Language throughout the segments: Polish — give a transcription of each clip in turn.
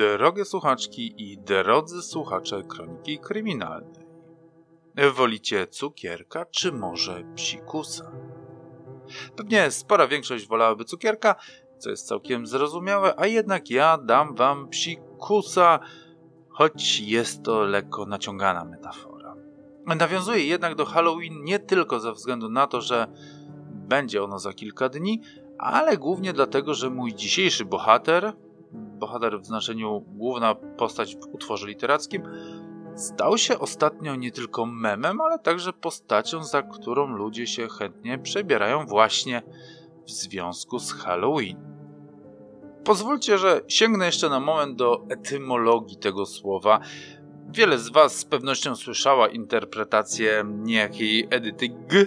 Drogie słuchaczki i drodzy słuchacze Kroniki Kryminalnej. Wolicie cukierka czy może psikusa? Pewnie spora większość wolałaby cukierka, co jest całkiem zrozumiałe, a jednak ja dam wam psikusa, choć jest to lekko naciągana metafora. Nawiązuje jednak do Halloween nie tylko ze względu na to, że będzie ono za kilka dni, ale głównie dlatego, że mój dzisiejszy bohater, bohater w znaczeniu główna postać w utworze literackim, stał się ostatnio nie tylko memem, ale także postacią, za którą ludzie się chętnie przebierają właśnie w związku z Halloween. Pozwólcie, że sięgnę jeszcze na moment do etymologii tego słowa. Wiele z Was z pewnością słyszała interpretację niejakiej Edyty G,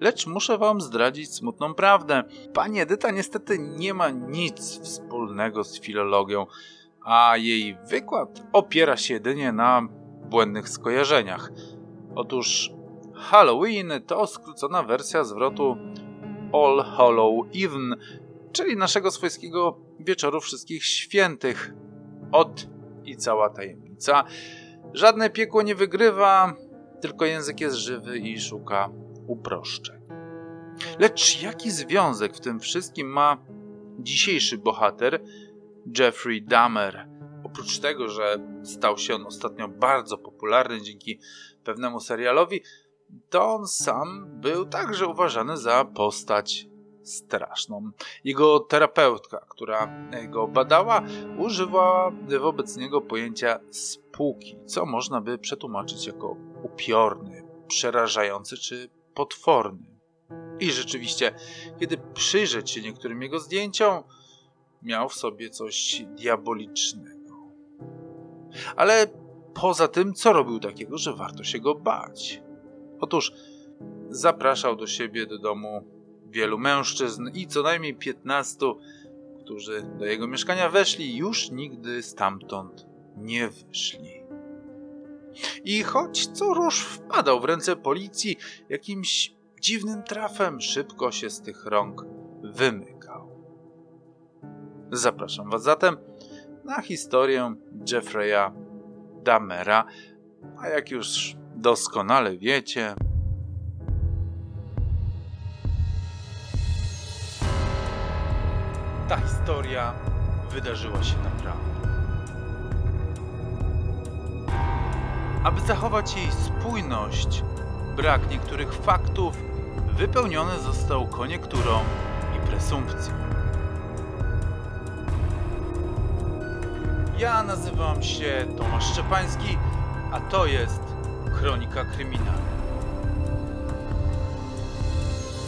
lecz muszę Wam zdradzić smutną prawdę. Pani Edyta niestety nie ma nic wspólnego z filologią, a jej wykład opiera się jedynie na błędnych skojarzeniach. Otóż Halloween to skrócona wersja zwrotu All Hallow Even, czyli naszego swojskiego wieczoru wszystkich świętych. Od i cała tajemnica. Żadne piekło nie wygrywa, tylko język jest żywy i szuka uproszczeń. Lecz jaki związek w tym wszystkim ma dzisiejszy bohater Jeffrey Dahmer? Oprócz tego, że stał się on ostatnio bardzo popularny dzięki pewnemu serialowi, to on sam był także uważany za postać straszną. Jego terapeutka, która go badała, używała wobec niego pojęcia spółki, co można by przetłumaczyć jako upiorny, przerażający czy potworny. I rzeczywiście, kiedy przyjrzeć się niektórym jego zdjęciom, miał w sobie coś diabolicznego. Ale poza tym, co robił takiego, że warto się go bać? Otóż zapraszał do siebie do domu wielu mężczyzn i co najmniej 15, którzy do jego mieszkania weszli, już nigdy stamtąd nie wyszli. I choć co róż wpadał w ręce policji, jakimś dziwnym trafem szybko się z tych rąk wymykał. Zapraszam Was zatem na historię Jeffreya Damera, a jak już doskonale wiecie, ta historia wydarzyła się naprawdę. Aby zachować jej spójność, brak niektórych faktów wypełniony został koniekturą i presumpcją. Ja nazywam się Tomasz Szczepański, a to jest Kronika Kryminalna.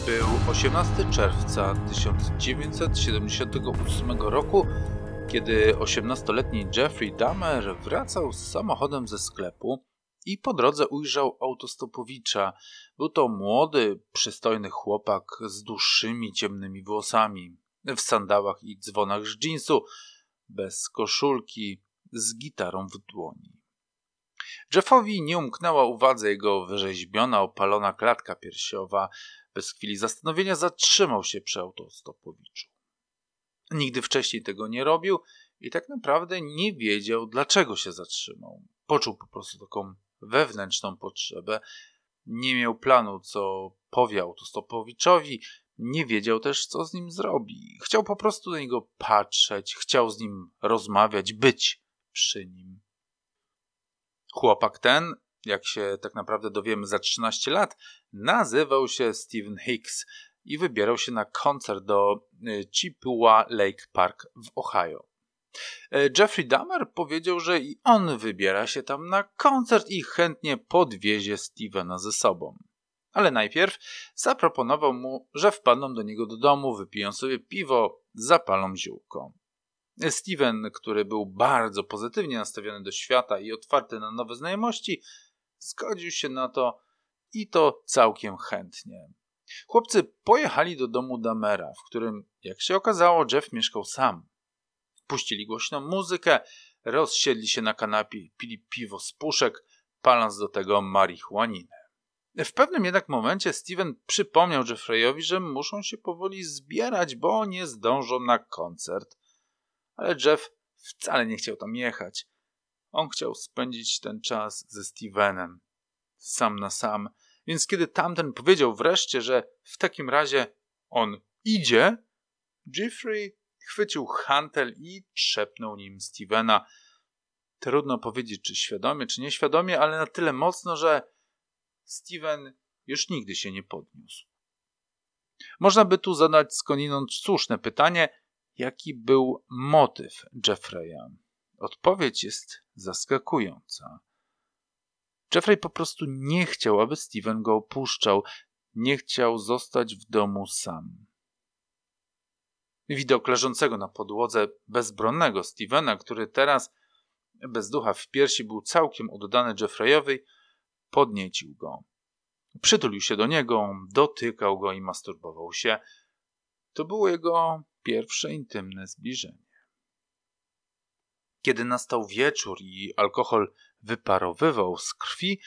Był 18 czerwca 1978 roku, kiedy 18-letni Jeffrey Dahmer wracał z samochodem ze sklepu i po drodze ujrzał autostopowicza. Był to młody, przystojny chłopak z dłuższymi, ciemnymi włosami, w sandałach i dzwonach z jeansu, bez koszulki, z gitarą w dłoni. Jeffowi nie umknęła uwadze jego wyrzeźbiona, opalona klatka piersiowa. Bez chwili zastanowienia zatrzymał się przy autostopowiczu. Nigdy wcześniej tego nie robił i tak naprawdę nie wiedział, dlaczego się zatrzymał. Poczuł po prostu taką wewnętrzną potrzebę. Nie miał planu, co powie autostopowiczowi, nie wiedział też, co z nim zrobi. Chciał po prostu na niego patrzeć, chciał z nim rozmawiać, być przy nim. Chłopak ten, jak się tak naprawdę dowiemy za 13 lat, nazywał się Steven Hicks i wybierał się na koncert do y, Chippewa Lake Park w Ohio. E, Jeffrey Dahmer powiedział, że i on wybiera się tam na koncert i chętnie podwiezie Stevena ze sobą. Ale najpierw zaproponował mu, że wpadną do niego do domu, wypiją sobie piwo, zapalą ziółko. Steven, który był bardzo pozytywnie nastawiony do świata i otwarty na nowe znajomości, zgodził się na to i to całkiem chętnie. Chłopcy pojechali do domu Damera, w którym, jak się okazało, Jeff mieszkał sam. Puścili głośną muzykę, rozsiedli się na kanapie i pili piwo z puszek, paląc do tego marihuaninę. W pewnym jednak momencie Steven przypomniał Jeffreyowi, że muszą się powoli zbierać, bo nie zdążą na koncert. Ale Jeff wcale nie chciał tam jechać. On chciał spędzić ten czas ze Stevenem, sam na sam. Więc kiedy tamten powiedział wreszcie, że w takim razie on idzie, Jeffrey chwycił hantel i trzepnął nim Stevena. Trudno powiedzieć, czy świadomie, czy nieświadomie, ale na tyle mocno, że Steven już nigdy się nie podniósł. Można by tu zadać skądinąd słuszne pytanie, jaki był motyw Jeffreya. Odpowiedź jest zaskakująca. Jeffrey po prostu nie chciał, aby Steven go opuszczał. Nie chciał zostać w domu sam. Widok leżącego na podłodze bezbronnego Stevena, który teraz bez ducha w piersi był całkiem oddany Jeffreyowi, podniecił go. Przytulił się do niego, dotykał go i masturbował się. To było jego pierwsze intymne zbliżenie. Kiedy nastał wieczór i alkohol wyparowywał z krwi,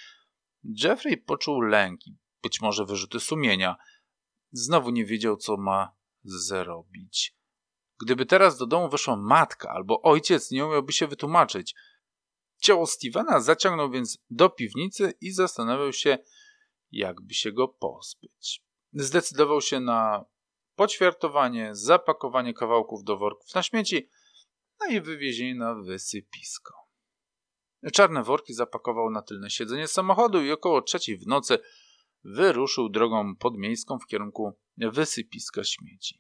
Jeffrey poczuł lęk i być może wyrzuty sumienia. Znowu nie wiedział, co ma zrobić. Gdyby teraz do domu weszła matka albo ojciec, nie umiałby się wytłumaczyć. Ciało Stevena zaciągnął więc do piwnicy i zastanawiał się, jakby się go pozbyć. Zdecydował się na poćwiartowanie, zapakowanie kawałków do worków na śmieci, no i wywiezienie na wysypisko. Czarne worki zapakował na tylne siedzenie samochodu i około trzeciej w nocy wyruszył drogą podmiejską w kierunku wysypiska śmieci.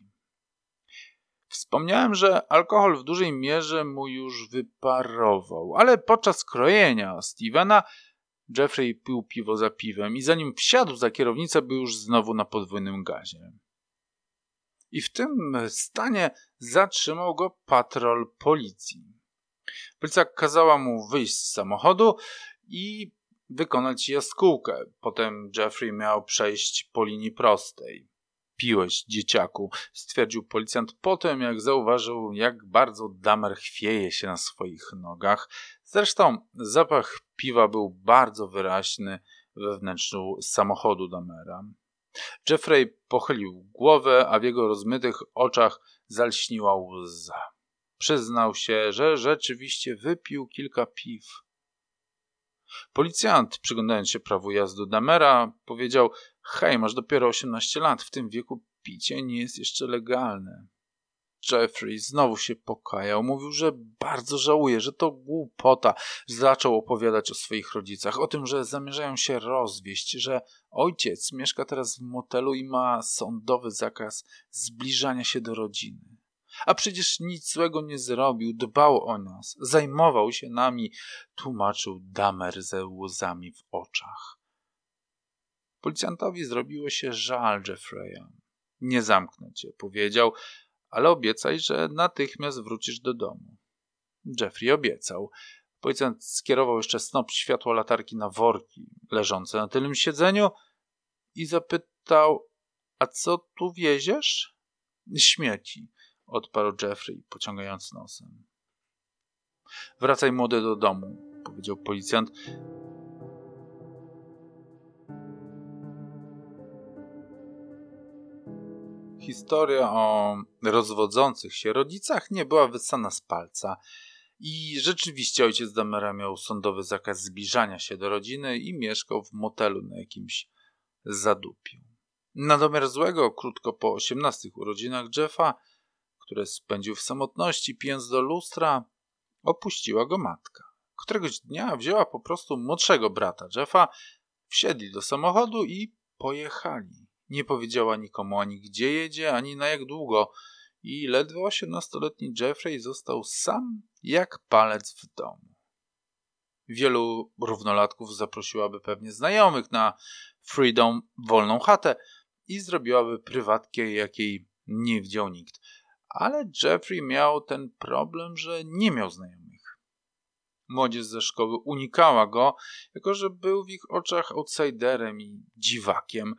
Wspomniałem, że alkohol w dużej mierze mu już wyparował, ale podczas krojenia Stevena Jeffrey pił piwo za piwem i zanim wsiadł za kierownicę, był już znowu na podwójnym gazie. I w tym stanie zatrzymał go patrol policji. Policja kazała mu wyjść z samochodu i wykonać jaskółkę. Potem Jeffrey miał przejść po linii prostej. Piłeś, dzieciaku, stwierdził policjant po tym, jak zauważył, jak bardzo Damer chwieje się na swoich nogach. Zresztą zapach piwa był bardzo wyraźny we wnętrzu samochodu Damera. Jeffrey pochylił głowę, a w jego rozmytych oczach zalśniła łza. Przyznał się, że rzeczywiście wypił kilka piw. Policjant, przyglądając się prawu jazdy Damera, powiedział: Hej, masz dopiero 18 lat, w tym wieku picie nie jest jeszcze legalne. Jeffrey znowu się pokajał. Mówił, że bardzo żałuje, że to głupota. Zaczął opowiadać o swoich rodzicach, o tym, że zamierzają się rozwieść, że ojciec mieszka teraz w motelu i ma sądowy zakaz zbliżania się do rodziny. A przecież nic złego nie zrobił, dbał o nas, zajmował się nami, tłumaczył Damer ze łzami w oczach. Policjantowi zrobiło się żal Jeffreya. Nie zamknę cię, powiedział, ale obiecaj, że natychmiast wrócisz do domu. Jeffrey obiecał. Policjant skierował jeszcze snop światła latarki na worki leżące na tylnym siedzeniu i zapytał: A co tu wieziesz? Śmieci, odparł Jeffrey, pociągając nosem. Wracaj młody do domu, powiedział policjant. Historia o rozwodzących się rodzicach nie była wysana z palca. I rzeczywiście ojciec Damera miał sądowy zakaz zbliżania się do rodziny i mieszkał w motelu na jakimś zadupiu. Na domiar złego, krótko po osiemnastych urodzinach Jeffa, które spędził w samotności, pijąc do lustra, opuściła go matka. Któregoś dnia wzięła po prostu młodszego brata Jeffa, wsiedli do samochodu i pojechali. Nie powiedziała nikomu ani gdzie jedzie, ani na jak długo i ledwo osiemnastoletni Jeffrey został sam jak palec w domu. Wielu równolatków zaprosiłaby pewnie znajomych na Freedom wolną chatę i zrobiłaby prywatkę, jakiej nie widział nikt. Ale Jeffrey miał ten problem, że nie miał znajomych. Młodzież ze szkoły unikała go, jako że był w ich oczach outsiderem i dziwakiem,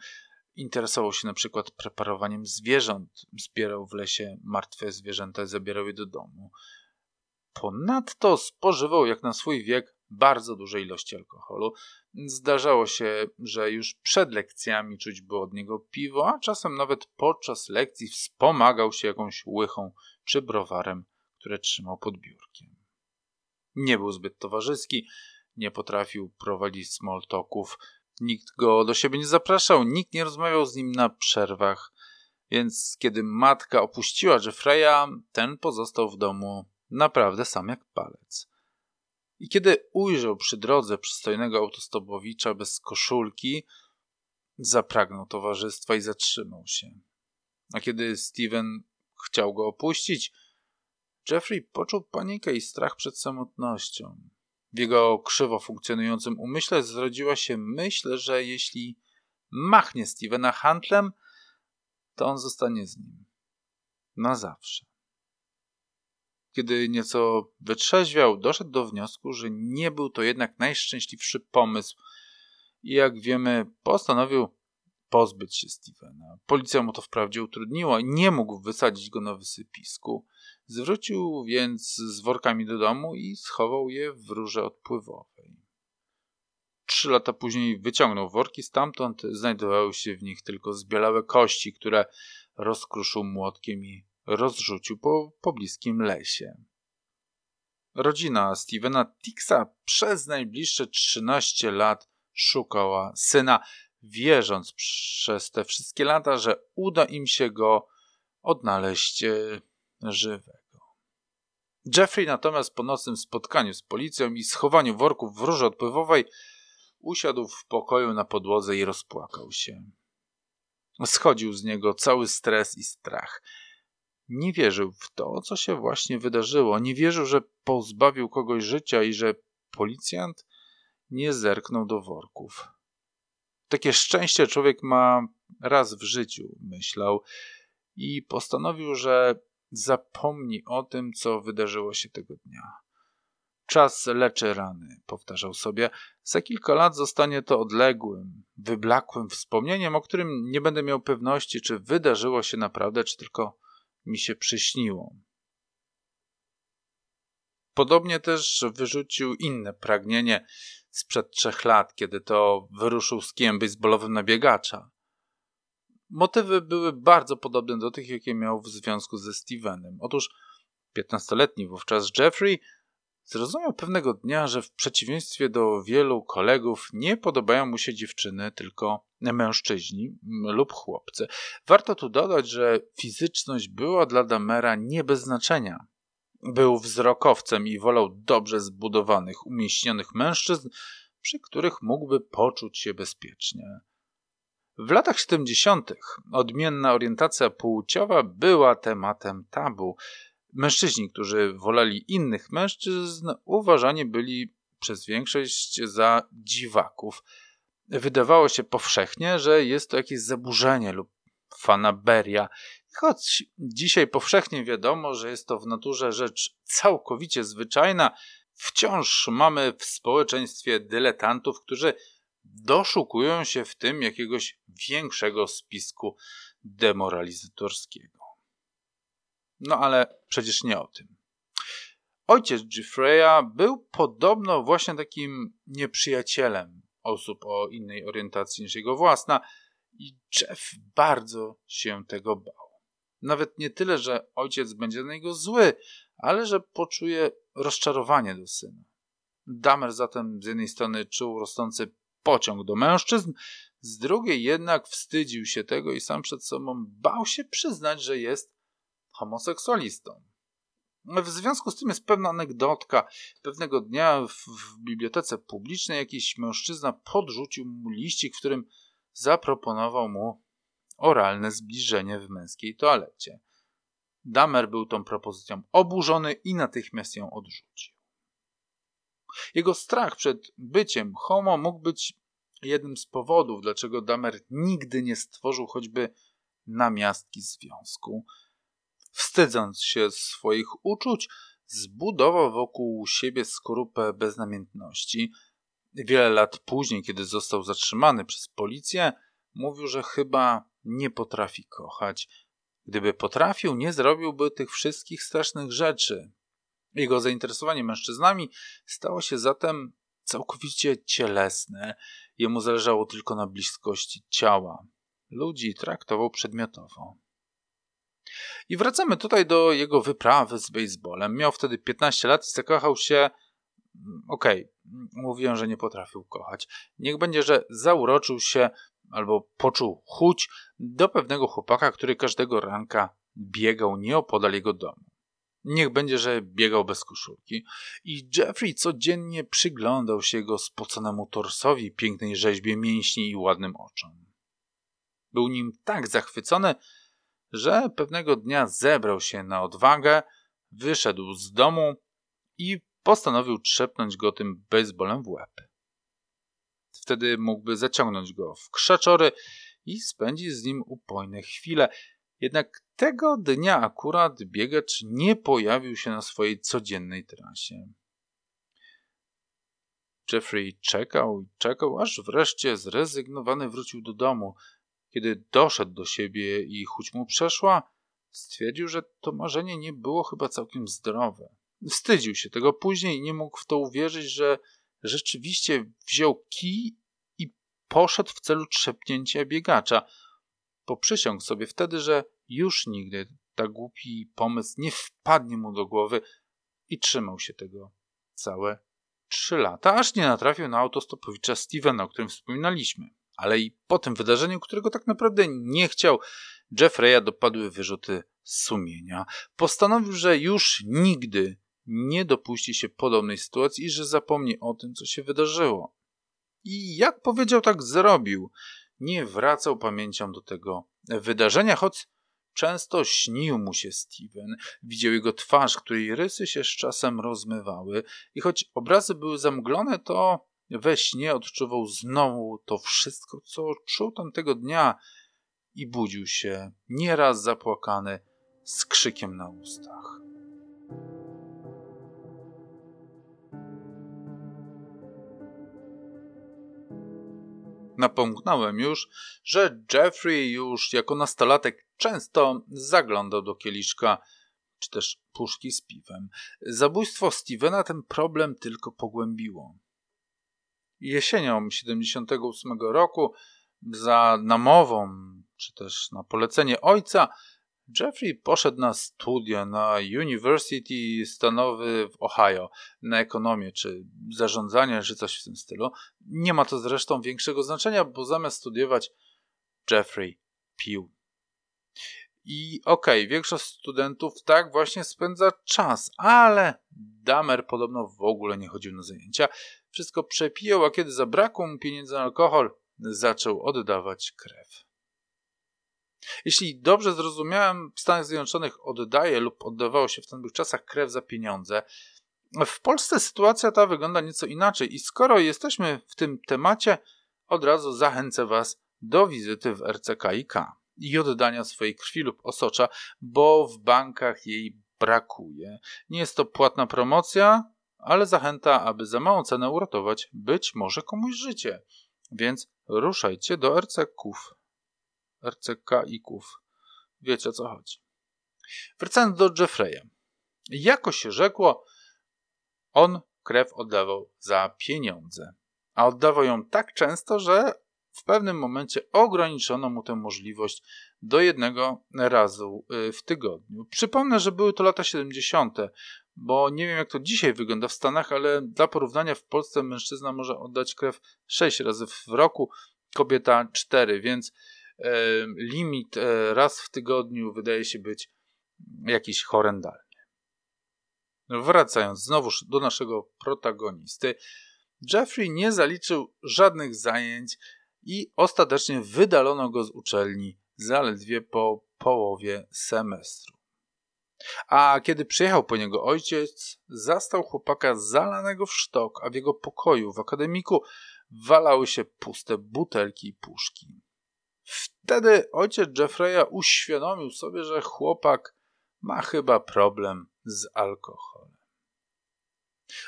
Interesował się na przykład preparowaniem zwierząt. Zbierał w lesie martwe zwierzęta i zabierał je do domu. Ponadto spożywał jak na swój wiek bardzo duże ilości alkoholu. Zdarzało się, że już przed lekcjami czuć było od niego piwo, a czasem nawet podczas lekcji wspomagał się jakąś łychą czy browarem, które trzymał pod biurkiem. Nie był zbyt towarzyski, nie potrafił prowadzić small talków, nikt go do siebie nie zapraszał, nikt nie rozmawiał z nim na przerwach, więc kiedy matka opuściła Jeffreya, ten pozostał w domu naprawdę sam jak palec. I kiedy ujrzał przy drodze przystojnego autostopowicza bez koszulki, zapragnął towarzystwa i zatrzymał się. A kiedy Steven chciał go opuścić, Jeffrey poczuł panikę i strach przed samotnością. W jego krzywo funkcjonującym umyśle zrodziła się myśl, że jeśli machnie Stevena handlem, to on zostanie z nim. Na zawsze. Kiedy nieco wytrzeźwiał, doszedł do wniosku, że nie był to jednak najszczęśliwszy pomysł i jak wiemy, postanowił pozbyć się Stevena. Policja mu to wprawdzie utrudniła nie mógł wysadzić go na wysypisku. Zwrócił więc z workami do domu i schował je w rurze odpływowej. Trzy lata później wyciągnął worki, stamtąd znajdowały się w nich tylko zbielałe kości, które rozkruszył młotkiem i rozrzucił po pobliskim lesie. Rodzina Stevena Tixa przez najbliższe 13 lat szukała syna, wierząc przez te wszystkie lata, że uda im się go odnaleźć e, żywego. Jeffrey natomiast po nocnym spotkaniu z policją i schowaniu worków w róży odpływowej usiadł w pokoju na podłodze i rozpłakał się. Schodził z niego cały stres i strach. Nie wierzył w to, co się właśnie wydarzyło. Nie wierzył, że pozbawił kogoś życia i że policjant nie zerknął do worków. Takie szczęście człowiek ma raz w życiu, myślał, i postanowił, że zapomni o tym, co wydarzyło się tego dnia. Czas leczy rany, powtarzał sobie. Za kilka lat zostanie to odległym, wyblakłym wspomnieniem, o którym nie będę miał pewności, czy wydarzyło się naprawdę, czy tylko mi się przyśniło. Podobnie też wyrzucił inne pragnienie sprzed trzech lat, kiedy to wyruszył z kijem baseballowym na biegacza. Motywy były bardzo podobne do tych, jakie miał w związku ze Stevenem. Otóż 15-letni wówczas Jeffrey zrozumiał pewnego dnia, że w przeciwieństwie do wielu kolegów nie podobają mu się dziewczyny, tylko mężczyźni lub chłopcy. Warto tu dodać, że fizyczność była dla Damera nie bez znaczenia. Był wzrokowcem i wolał dobrze zbudowanych, umieśnionych mężczyzn, przy których mógłby poczuć się bezpiecznie. W latach 70. odmienna orientacja płciowa była tematem tabu. Mężczyźni, którzy woleli innych mężczyzn, uważani byli przez większość za dziwaków. Wydawało się powszechnie, że jest to jakieś zaburzenie lub fanaberia. Choć dzisiaj powszechnie wiadomo, że jest to w naturze rzecz całkowicie zwyczajna, wciąż mamy w społeczeństwie dyletantów, którzy doszukują się w tym jakiegoś większego spisku demoralizatorskiego. No ale przecież nie o tym. Ojciec Jeffreya był podobno właśnie takim nieprzyjacielem osób o innej orientacji niż jego własna i Jeff bardzo się tego bał. Nawet nie tyle, że ojciec będzie na niego zły, ale że poczuje rozczarowanie do syna. Damer zatem z jednej strony czuł rosnący pociąg do mężczyzn, z drugiej jednak wstydził się tego i sam przed sobą bał się przyznać, że jest homoseksualistą. W związku z tym jest pewna anegdotka. Pewnego dnia w, w, bibliotece publicznej jakiś mężczyzna podrzucił mu liścik, w którym zaproponował mu oralne zbliżenie w męskiej toalecie. Damer był tą propozycją oburzony i natychmiast ją odrzucił. Jego strach przed byciem homo mógł być jednym z powodów, dlaczego Damer nigdy nie stworzył choćby namiastki związku. Wstydząc się swoich uczuć, zbudował wokół siebie skorupę beznamiętności. Wiele lat później, kiedy został zatrzymany przez policję, mówił, że chyba nie potrafi kochać. Gdyby potrafił, nie zrobiłby tych wszystkich strasznych rzeczy. Jego zainteresowanie mężczyznami stało się zatem całkowicie cielesne. Jemu zależało tylko na bliskości ciała. Ludzi traktował przedmiotowo. I wracamy tutaj do jego wyprawy z baseballem. Miał wtedy 15 lat i zakochał się. Mm, okej, okay, mówiłem, że nie potrafił kochać. Niech będzie, że zauroczył się albo poczuł chuć do pewnego chłopaka, który każdego ranka biegał nieopodal jego domu. Niech będzie, że biegał bez koszulki. I Jeffrey codziennie przyglądał się jego spoconemu torsowi, pięknej rzeźbie mięśni i ładnym oczom. Był nim tak zachwycony, że pewnego dnia zebrał się na odwagę, wyszedł z domu i postanowił trzepnąć go tym baseballem w łeb. Wtedy mógłby zaciągnąć go w krzaczory i spędzić z nim upojne chwile. Jednak tego dnia akurat biegacz nie pojawił się na swojej codziennej trasie. Jeffrey czekał i czekał, aż wreszcie zrezygnowany wrócił do domu. Kiedy doszedł do siebie i chuć mu przeszła, stwierdził, że to marzenie nie było chyba całkiem zdrowe. Wstydził się tego później i nie mógł w to uwierzyć, że rzeczywiście wziął kij i poszedł w celu trzepnięcia biegacza. Poprzysiągł sobie wtedy, że już nigdy tak głupi pomysł nie wpadnie mu do głowy i trzymał się tego całe trzy lata, aż nie natrafił na autostopowicza Stevena, o którym wspominaliśmy. Ale i po tym wydarzeniu, którego tak naprawdę nie chciał, Jeffreya dopadły wyrzuty sumienia. Postanowił, że już nigdy nie dopuści się podobnej sytuacji i że zapomni o tym, co się wydarzyło. I jak powiedział, tak zrobił. Nie wracał pamięcią do tego wydarzenia, choć często śnił mu się Steven. Widział jego twarz, której rysy się z czasem rozmywały i choć obrazy były zamglone, to we śnie odczuwał znowu to wszystko, co czuł tamtego dnia i budził się, nieraz zapłakany, z krzykiem na ustach. Napomknąłem już, że Jeffrey już jako nastolatek często zaglądał do kieliszka czy też puszki z piwem. Zabójstwo Stevena ten problem tylko pogłębiło. Jesienią 78 roku za namową, czy też na polecenie ojca, Jeffrey poszedł na studia na University stanowy w Ohio, na ekonomię czy zarządzanie, czy coś w tym stylu. Nie ma to zresztą większego znaczenia, bo zamiast studiować, Jeffrey pił. I okej, okay, większość studentów tak właśnie spędza czas, ale Damer podobno w ogóle nie chodził na zajęcia. Wszystko przepijał, a kiedy zabrakło mu pieniędzy na alkohol, zaczął oddawać krew. Jeśli dobrze zrozumiałem, w Stanach Zjednoczonych oddaje lub oddawało się w tamtych czasach krew za pieniądze. W Polsce sytuacja ta wygląda nieco inaczej i skoro jesteśmy w tym temacie, od razu zachęcę Was do wizyty w RCKiK i oddania swojej krwi lub osocza, bo w bankach jej brakuje. Nie jest to płatna promocja, ale zachęta, aby za małą cenę uratować być może komuś życie. Więc ruszajcie do RCK-ów. RCK-ików. Wiecie o co chodzi. Wracając do Jeffreya. Jako się rzekło, on krew oddawał za pieniądze. A oddawał ją tak często, że w pewnym momencie ograniczono mu tę możliwość do jednego razu y, w tygodniu. Przypomnę, że były to lata 70., bo nie wiem jak to dzisiaj wygląda w Stanach, ale dla porównania w Polsce mężczyzna może oddać krew 6 razy w roku, kobieta 4, więc limit e, raz w tygodniu wydaje się być jakiś horrendalny. Wracając znowuż do naszego protagonisty, Jeffrey nie zaliczył żadnych zajęć i ostatecznie wydalono go z uczelni zaledwie po połowie semestru. A kiedy przyjechał po niego ojciec, zastał chłopaka zalanego w sztok, a w jego pokoju w akademiku walały się puste butelki i puszki. Wtedy ojciec Jeffreya uświadomił sobie, że chłopak ma chyba problem z alkoholem.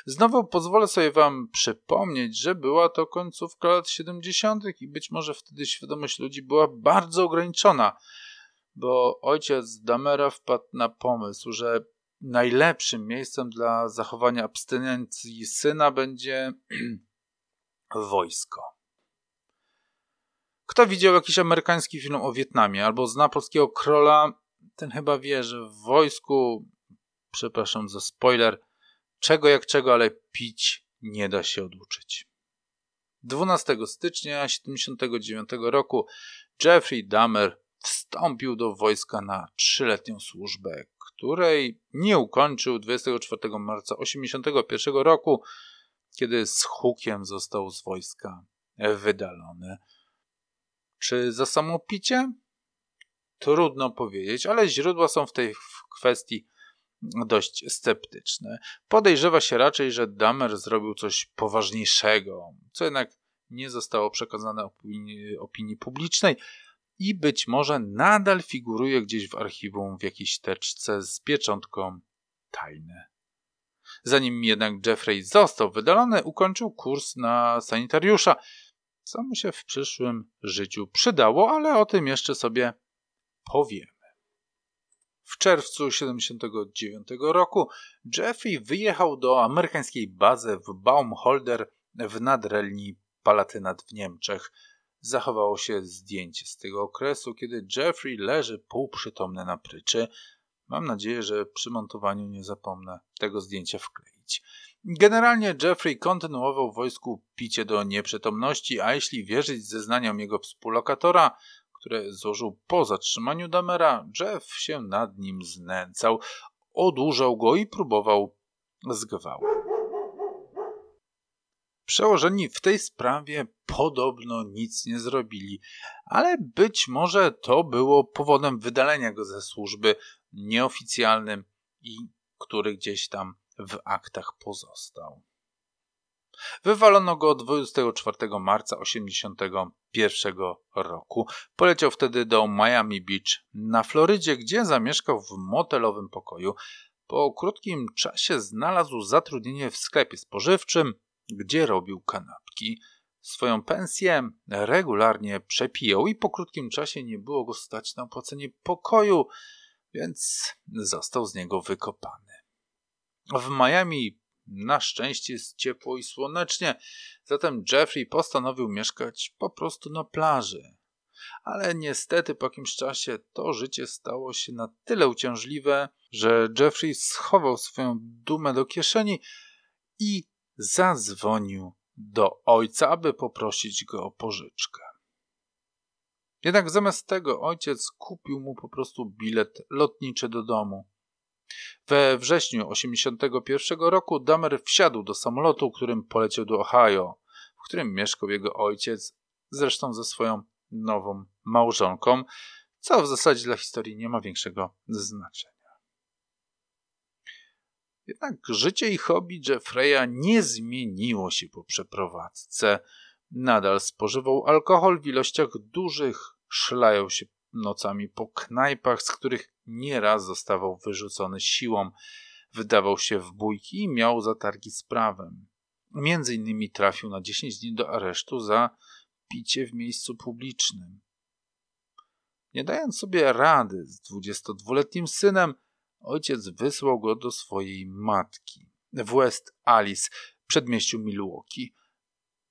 Znowu pozwolę sobie wam przypomnieć, że była to końcówka lat 70. i być może wtedy świadomość ludzi była bardzo ograniczona, bo ojciec Damera wpadł na pomysł, że najlepszym miejscem dla zachowania abstynencji syna będzie wojsko. Kto widział jakiś amerykański film o Wietnamie albo zna polskiego króla, ten chyba wie, że w wojsku, przepraszam za spoiler, czego jak czego, ale pić nie da się oduczyć. 12 stycznia 1979 roku Jeffrey Dahmer wstąpił do wojska na trzyletnią służbę, której nie ukończył 24 marca 1981 roku, kiedy z hukiem został z wojska wydalony. Czy za samo picie? Trudno powiedzieć, ale źródła są w tej kwestii dość sceptyczne. Podejrzewa się raczej, że Damer zrobił coś poważniejszego, co jednak nie zostało przekazane opinii, opinii publicznej i być może nadal figuruje gdzieś w archiwum w jakiejś teczce z pieczątką tajne. Zanim jednak Jeffrey został wydalony, ukończył kurs na sanitariusza, co mu się w przyszłym życiu przydało, ale o tym jeszcze sobie powiemy. W czerwcu 1979 roku Jeffrey wyjechał do amerykańskiej bazy w Baumholder w nadrelni Palatynat w Niemczech. Zachowało się zdjęcie z tego okresu, kiedy Jeffrey leży półprzytomny na pryczy. Mam nadzieję, że przy montowaniu nie zapomnę tego zdjęcia wkleić. Generalnie Jeffrey kontynuował w wojsku picie do nieprzytomności, a jeśli wierzyć zeznaniom jego współlokatora, które złożył po zatrzymaniu Damera, Jeff się nad nim znęcał, odurzał go i próbował zgwałtu. Przełożeni w tej sprawie podobno nic nie zrobili, ale być może to było powodem wydalenia go ze służby nieoficjalnym i który gdzieś tam w aktach pozostał. Wywalono go 24 marca 1981 roku. Poleciał wtedy do Miami Beach na Florydzie, gdzie zamieszkał w motelowym pokoju. Po krótkim czasie znalazł zatrudnienie w sklepie spożywczym, gdzie robił kanapki. Swoją pensję regularnie przepijał i po krótkim czasie nie było go stać na opłacenie pokoju, więc został z niego wykopany. W Miami na szczęście jest ciepło i słonecznie, zatem Jeffrey postanowił mieszkać po prostu na plaży. Ale niestety po jakimś czasie to życie stało się na tyle uciążliwe, że Jeffrey schował swoją dumę do kieszeni i zadzwonił do ojca, aby poprosić go o pożyczkę. Jednak zamiast tego ojciec kupił mu po prostu bilet lotniczy do domu. We wrześniu 1981 roku Damer wsiadł do samolotu, którym poleciał do Ohio, w którym mieszkał jego ojciec, zresztą ze swoją nową małżonką, co w zasadzie dla historii nie ma większego znaczenia. Jednak życie i hobby Jeffreya nie zmieniło się po przeprowadzce. Nadal spożywał alkohol w ilościach dużych, szlają się nocami po knajpach, z których nieraz zostawał wyrzucony siłą, wydawał się w bójki i miał zatargi z prawem. Między innymi trafił na 10 dni do aresztu za picie w miejscu publicznym. Nie dając sobie rady z 22-letnim synem, ojciec wysłał go do swojej matki w West Alice, przedmieściu Milwaukee.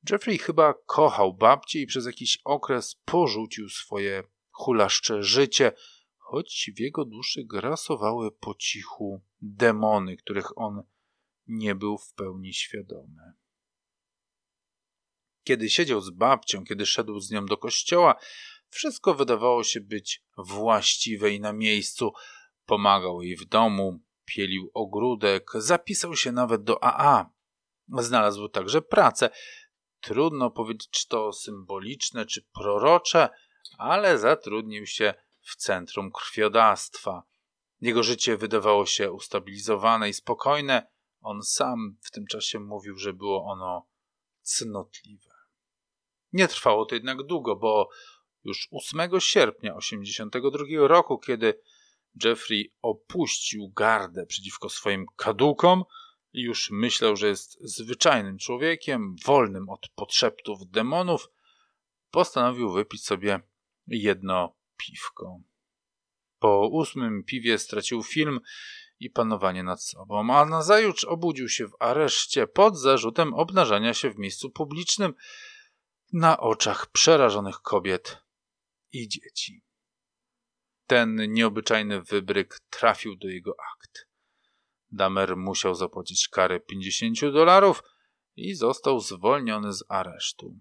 Jeffrey chyba kochał babcię i przez jakiś okres porzucił swoje hulaszcze życie, choć w jego duszy grasowały po cichu demony, których on nie był w pełni świadomy. Kiedy siedział z babcią, kiedy szedł z nią do kościoła, wszystko wydawało się być właściwe i na miejscu. Pomagał jej w domu, pielił ogródek, zapisał się nawet do AA. Znalazł także pracę. Trudno powiedzieć, czy to symboliczne, czy prorocze, ale zatrudnił się w centrum krwiodawstwa. Jego życie wydawało się ustabilizowane i spokojne. On sam w tym czasie mówił, że było ono cnotliwe. Nie trwało to jednak długo, bo już 8 sierpnia 1982 roku, kiedy Jeffrey opuścił gardę przeciwko swoim kadukom i już myślał, że jest zwyczajnym człowiekiem, wolnym od podszeptów demonów, postanowił wypić sobie jedno piwko. Po ósmym piwie stracił film i panowanie nad sobą, a nazajutrz obudził się w areszcie pod zarzutem obnażania się w miejscu publicznym na oczach przerażonych kobiet i dzieci. Ten nieobyczajny wybryk trafił do jego akt. Damer musiał zapłacić karę 50 dolarów i został zwolniony z aresztu.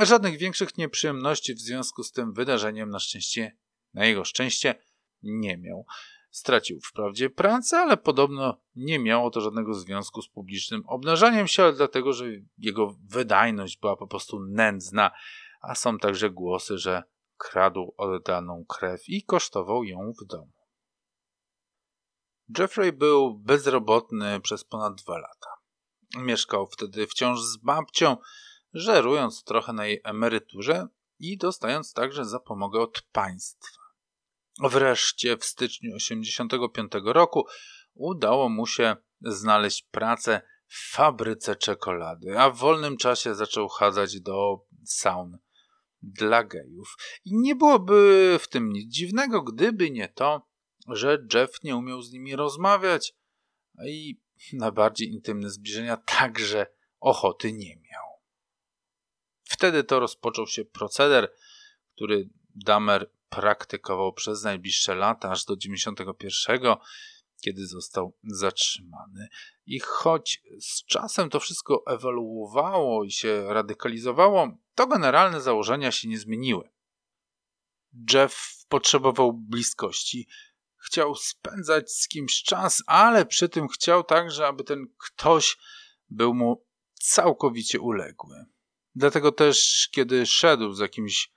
Żadnych większych nieprzyjemności w związku z tym wydarzeniem na szczęście, na jego szczęście, nie miał. Stracił wprawdzie pracę, ale podobno nie miało to żadnego związku z publicznym obnażaniem się, ale dlatego, że jego wydajność była po prostu nędzna, a są także głosy, że kradł oddaną krew i kosztował ją w domu. Jeffrey był bezrobotny przez ponad dwa lata. Mieszkał wtedy wciąż z babcią, żerując trochę na jej emeryturze i dostając także zapomogę od państwa. Wreszcie w styczniu 1985 roku udało mu się znaleźć pracę w fabryce czekolady, a w wolnym czasie zaczął chadzać do saun dla gejów. I nie byłoby w tym nic dziwnego, gdyby nie to, że Jeff nie umiał z nimi rozmawiać i na bardziej intymne zbliżenia także ochoty nie miał. Wtedy to rozpoczął się proceder, który Damer praktykował przez najbliższe lata, aż do 91, kiedy został zatrzymany. I choć z czasem to wszystko ewoluowało i się radykalizowało, to generalne założenia się nie zmieniły. Jeff potrzebował bliskości, chciał spędzać z kimś czas, ale przy tym chciał także, aby ten ktoś był mu całkowicie uległy. Dlatego też, kiedy szedł z jakimś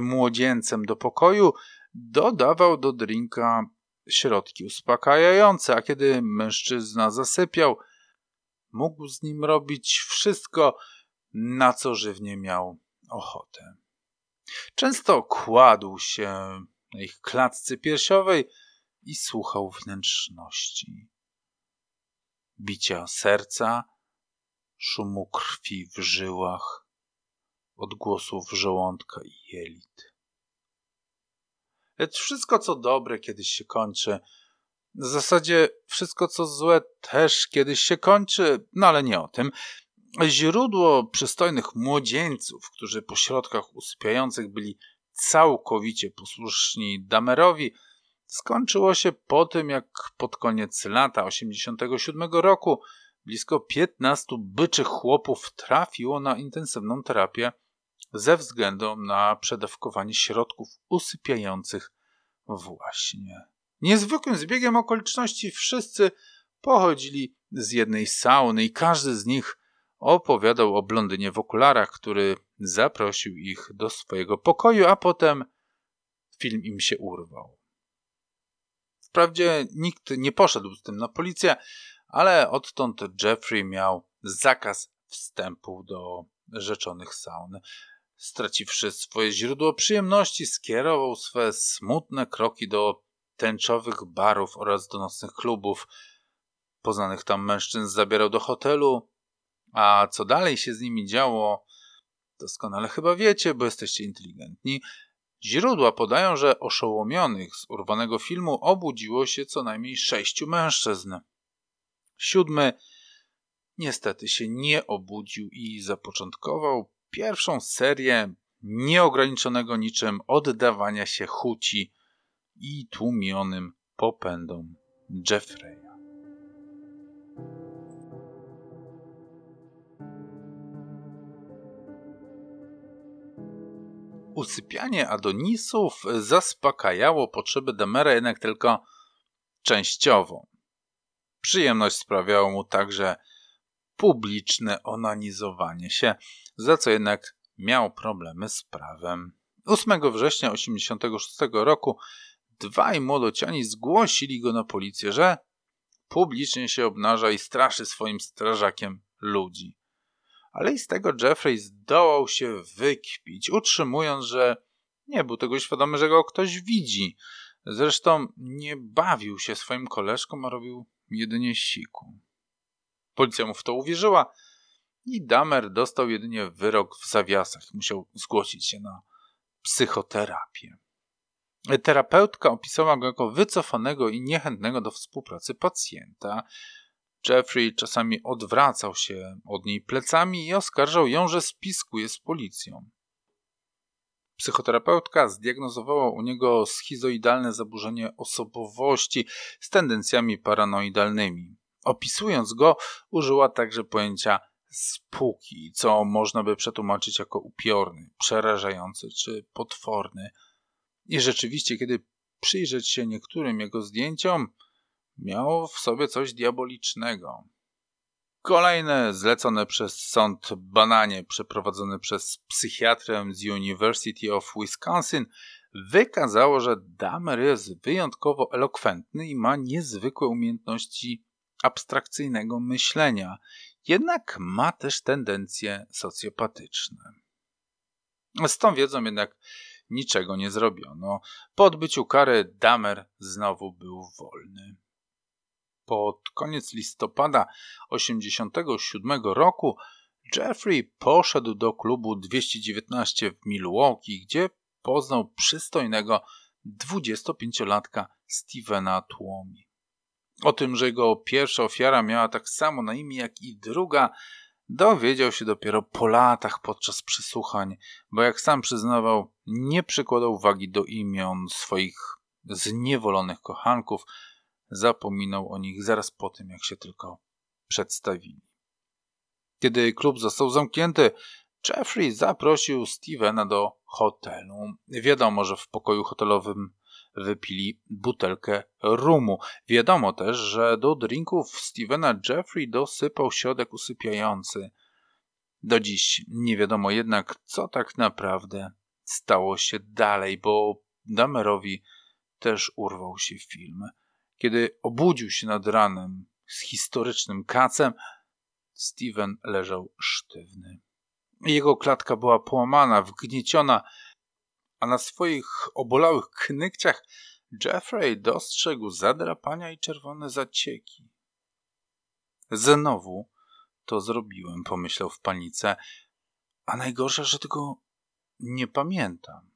młodzieńcem do pokoju, dodawał do drinka środki uspokajające, a kiedy mężczyzna zasypiał, mógł z nim robić wszystko, na co żywnie miał ochotę. Często kładł się na ich klatce piersiowej i słuchał wnętrzności. Bicia serca, szumu krwi w żyłach, odgłosów żołądka i jelit. Lecz wszystko, co dobre, kiedyś się kończy. W zasadzie wszystko, co złe, też kiedyś się kończy, no ale nie o tym. Źródło przystojnych młodzieńców, którzy po środkach usypiających byli całkowicie posłuszni Damerowi, skończyło się po tym, jak pod koniec lata 87 roku blisko 15 byczych chłopów trafiło na intensywną terapię ze względu na przedawkowanie środków usypiających właśnie. Niezwykłym zbiegiem okoliczności wszyscy pochodzili z jednej sauny i każdy z nich opowiadał o blondynie w okularach, który zaprosił ich do swojego pokoju, a potem film im się urwał. Wprawdzie nikt nie poszedł z tym na policję, ale odtąd Jeffrey miał zakaz wstępu do rzeczonych saun. Straciwszy swoje źródło przyjemności, skierował swe smutne kroki do tęczowych barów oraz do nocnych klubów. Poznanych tam mężczyzn zabierał do hotelu, a co dalej się z nimi działo, doskonale chyba wiecie, bo jesteście inteligentni. Źródła podają, że oszołomionych z urwanego filmu obudziło się co najmniej sześciu mężczyzn. Siódmy niestety się nie obudził i zapoczątkował pierwszą serię nieograniczonego niczym oddawania się chuci i tłumionym popędom Jeffreya. Usypianie Adonisów zaspokajało potrzeby Demera jednak tylko częściowo. Przyjemność sprawiało mu także publiczne onanizowanie się, za co jednak miał problemy z prawem. 8 września 1986 roku dwaj młodociani zgłosili go na policję, że publicznie się obnaża i straszy swoim strażakiem ludzi. Ale i z tego Jeffrey zdołał się wykpić, utrzymując, że nie był tego świadomy, że go ktoś widzi. Zresztą nie bawił się swoim koleżką, a robił jedynie siku. Policja mu w to uwierzyła i Damer dostał jedynie wyrok w zawiasach. Musiał zgłosić się na psychoterapię. Terapeutka opisała go jako wycofanego i niechętnego do współpracy pacjenta. Jeffrey czasami odwracał się od niej plecami i oskarżał ją, że spiskuje z policją. Psychoterapeutka zdiagnozowała u niego schizoidalne zaburzenie osobowości z tendencjami paranoidalnymi. Opisując go, użyła także pojęcia spółki, co można by przetłumaczyć jako upiorny, przerażający czy potworny. I rzeczywiście, kiedy przyjrzeć się niektórym jego zdjęciom, miał w sobie coś diabolicznego. Kolejne zlecone przez sąd badanie przeprowadzone przez psychiatrę z University of Wisconsin wykazało, że Dahmer jest wyjątkowo elokwentny i ma niezwykłe umiejętności abstrakcyjnego myślenia, jednak ma też tendencje socjopatyczne. Z tą wiedzą jednak niczego nie zrobiono. Po odbyciu kary Dahmer znowu był wolny. Pod koniec listopada 1987 roku Jeffrey poszedł do klubu 219 w Milwaukee, gdzie poznał przystojnego 25-latka Stevena Tłomi. O tym, że jego pierwsza ofiara miała tak samo na imię jak i druga, dowiedział się dopiero po latach podczas przesłuchań, bo jak sam przyznawał, nie przykładał uwagi do imion swoich zniewolonych kochanków, zapominał o nich zaraz po tym, jak się tylko przedstawili. Kiedy klub został zamknięty, Jeffrey zaprosił Stevena do hotelu. Wiadomo, że w pokoju hotelowym wypili butelkę rumu. Wiadomo też, że do drinków Stevena Jeffrey dosypał środek usypiający. Do dziś nie wiadomo jednak, co tak naprawdę stało się dalej, bo Damerowi też urwał się film. Kiedy obudził się nad ranem z historycznym kacem, Steven leżał sztywny. Jego klatka była połamana, wgnieciona, a na swoich obolałych knykciach Jeffrey dostrzegł zadrapania i czerwone zacieki. Znowu to zrobiłem, pomyślał w panice, a najgorsze, że tego nie pamiętam.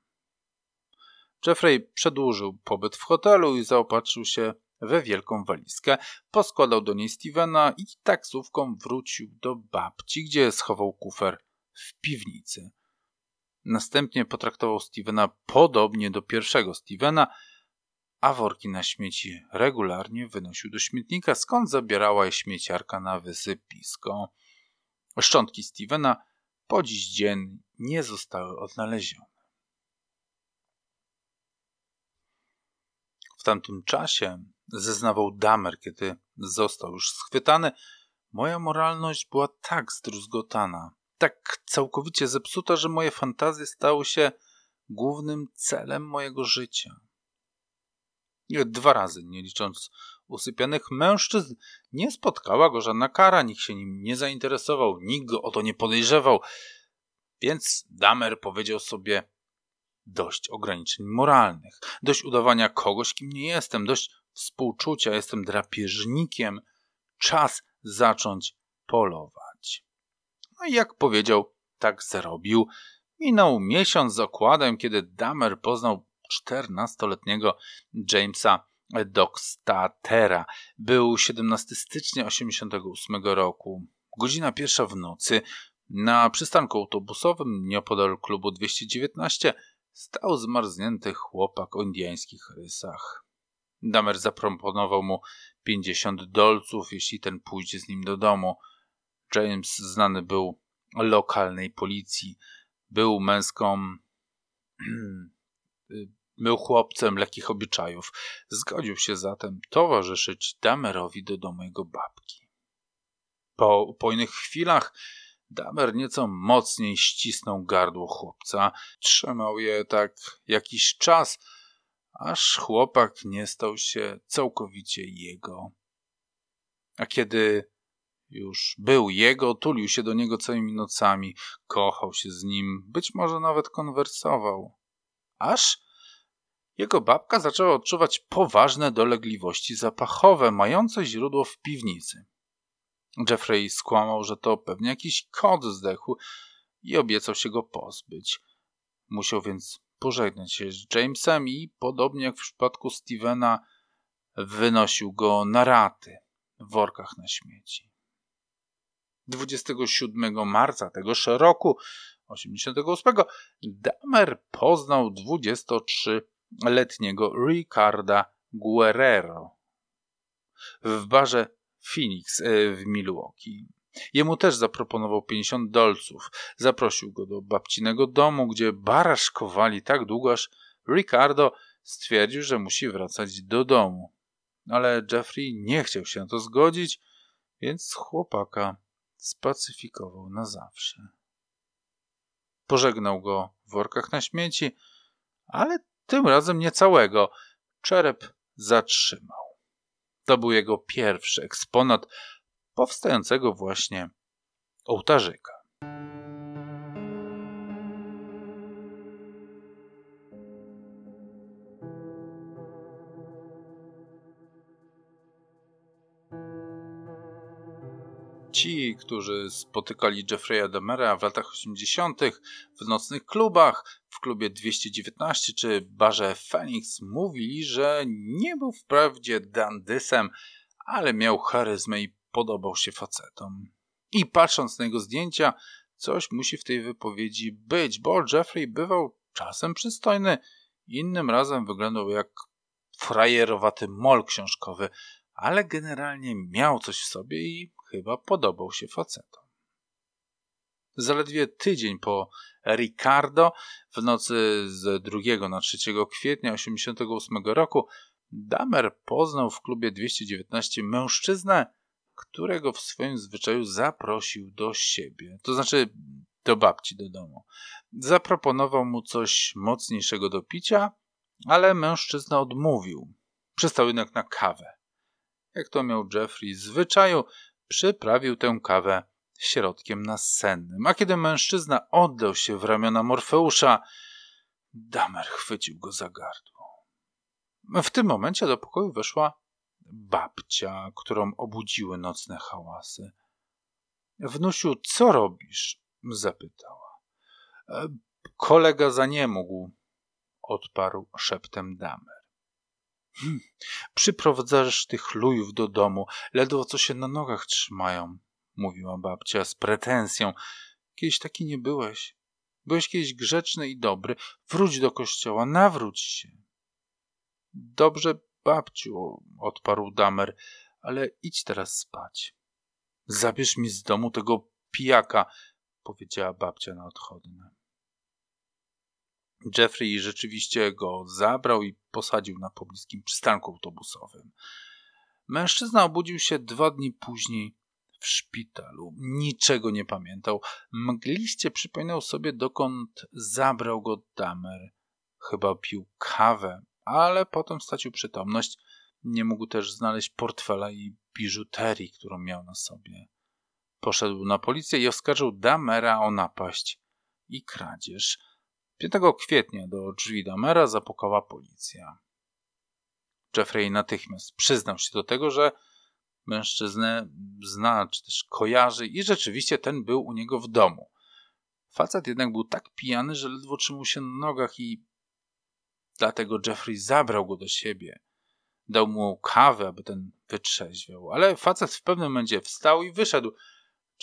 Jeffrey przedłużył pobyt w hotelu i zaopatrzył się we wielką walizkę, poskładał do niej Stevena i taksówką wrócił do babci, gdzie schował kufer w piwnicy. Następnie potraktował Stevena podobnie do pierwszego Stevena, a worki na śmieci regularnie wynosił do śmietnika, skąd zabierała je śmieciarka na wysypisko. Szczątki Stevena po dziś dzień nie zostały odnalezione. W tamtym czasie zeznawał Damer, kiedy został już schwytany, moja moralność była tak zdruzgotana, tak całkowicie zepsuta, że moje fantazje stały się głównym celem mojego życia. Dwa razy, nie licząc usypianych mężczyzn, nie spotkała go żadna kara, nikt się nim nie zainteresował, nikt go o to nie podejrzewał. Więc Damer powiedział sobie: Dość ograniczeń moralnych, dość udawania kogoś, kim nie jestem, dość współczucia, jestem drapieżnikiem. Czas zacząć polować. No i jak powiedział, tak zrobił. Minął miesiąc z okładem, kiedy Damer poznał 14-letniego Jamesa Dockstatera. Był 17 stycznia 1988 roku. Godzina pierwsza w nocy. Na przystanku autobusowym nieopodal klubu 219 stał zmarznięty chłopak o indiańskich rysach. Damer zaproponował mu 50 dolców, jeśli ten pójdzie z nim do domu. James znany był lokalnej policji. Był męską. był chłopcem lekkich obyczajów. Zgodził się zatem towarzyszyć Damerowi do domu jego babki. Po upojnych chwilach Damer nieco mocniej ścisnął gardło chłopca. Trzymał je tak jakiś czas, aż chłopak nie stał się całkowicie jego. A kiedy już był jego, tulił się do niego całymi nocami, kochał się z nim, być może nawet konwersował. Aż jego babka zaczęła odczuwać poważne dolegliwości zapachowe, mające źródło w piwnicy. Jeffrey skłamał, że to pewnie jakiś kot zdechł i obiecał się go pozbyć. Musiał więc pożegnać się z Jamesem i, podobnie jak w przypadku Stevena, wynosił go na raty w workach na śmieci. 27 marca tegoż roku 1988 Damer poznał 23-letniego Ricarda Guerrero w barze Phoenix e, w Milwaukee. Jemu też zaproponował 50 dolców. Zaprosił go do babcinego domu, gdzie baraszkowali tak długo, aż Ricardo stwierdził, że musi wracać do domu. Ale Jeffrey nie chciał się na to zgodzić, więc chłopaka spacyfikował na zawsze. Pożegnał go w workach na śmieci, ale tym razem nie całego. Czerep zatrzymał. To był jego pierwszy eksponat powstającego właśnie ołtarzyka. Ci, którzy spotykali Jeffrey'a Demera w latach 80. w nocnych klubach, w klubie 219 czy barze Phoenix, mówili, że nie był wprawdzie dandysem, ale miał charyzmę i podobał się facetom. I patrząc na jego zdjęcia, coś musi w tej wypowiedzi być, bo Jeffrey bywał czasem przystojny, innym razem wyglądał jak frajerowaty mol książkowy, ale generalnie miał coś w sobie i chyba podobał się facetom. Zaledwie tydzień po Ricardo, w nocy z 2 na 3 kwietnia 1988 roku, Damer poznał w klubie 219 mężczyznę, którego w swoim zwyczaju zaprosił do siebie, to znaczy do babci do domu. Zaproponował mu coś mocniejszego do picia, ale mężczyzna odmówił. Przystał jednak na kawę. Jak to miał Jeffrey zwyczaju, przyprawił tę kawę środkiem nasennym. A kiedy mężczyzna oddał się w ramiona Morfeusza, Damer chwycił go za gardło. W tym momencie do pokoju weszła babcia, którą obudziły nocne hałasy. Wnusiu, co robisz? zapytała. Kolega za nie mógł, odparł szeptem Damer. Hmm, przyprowadzasz tych lujów do domu, ledwo co się na nogach trzymają, mówiła babcia z pretensją. Kiedyś taki nie byłeś. Byłeś kiedyś grzeczny i dobry. Wróć do kościoła, nawróć się. Dobrze, babciu, odparł Damer, ale idź teraz spać. Zabierz mi z domu tego pijaka, powiedziała babcia na odchodne. Jeffrey rzeczywiście go zabrał i posadził na pobliskim przystanku autobusowym. Mężczyzna obudził się dwa dni później w szpitalu. Niczego nie pamiętał. Mgliście przypominał sobie, dokąd zabrał go Damer. Chyba pił kawę, ale potem stracił przytomność. Nie mógł też znaleźć portfela i biżuterii, którą miał na sobie. Poszedł na policję i oskarżył Damera o napaść i kradzież. 5 kwietnia do drzwi Damera zapukała policja. Jeffrey natychmiast przyznał się do tego, że mężczyznę zna, czy też kojarzy i rzeczywiście ten był u niego w domu. Facet jednak był tak pijany, że ledwo trzymał się na nogach i dlatego Jeffrey zabrał go do siebie. Dał mu kawę, aby ten wytrzeźwiał, ale facet w pewnym momencie wstał i wyszedł.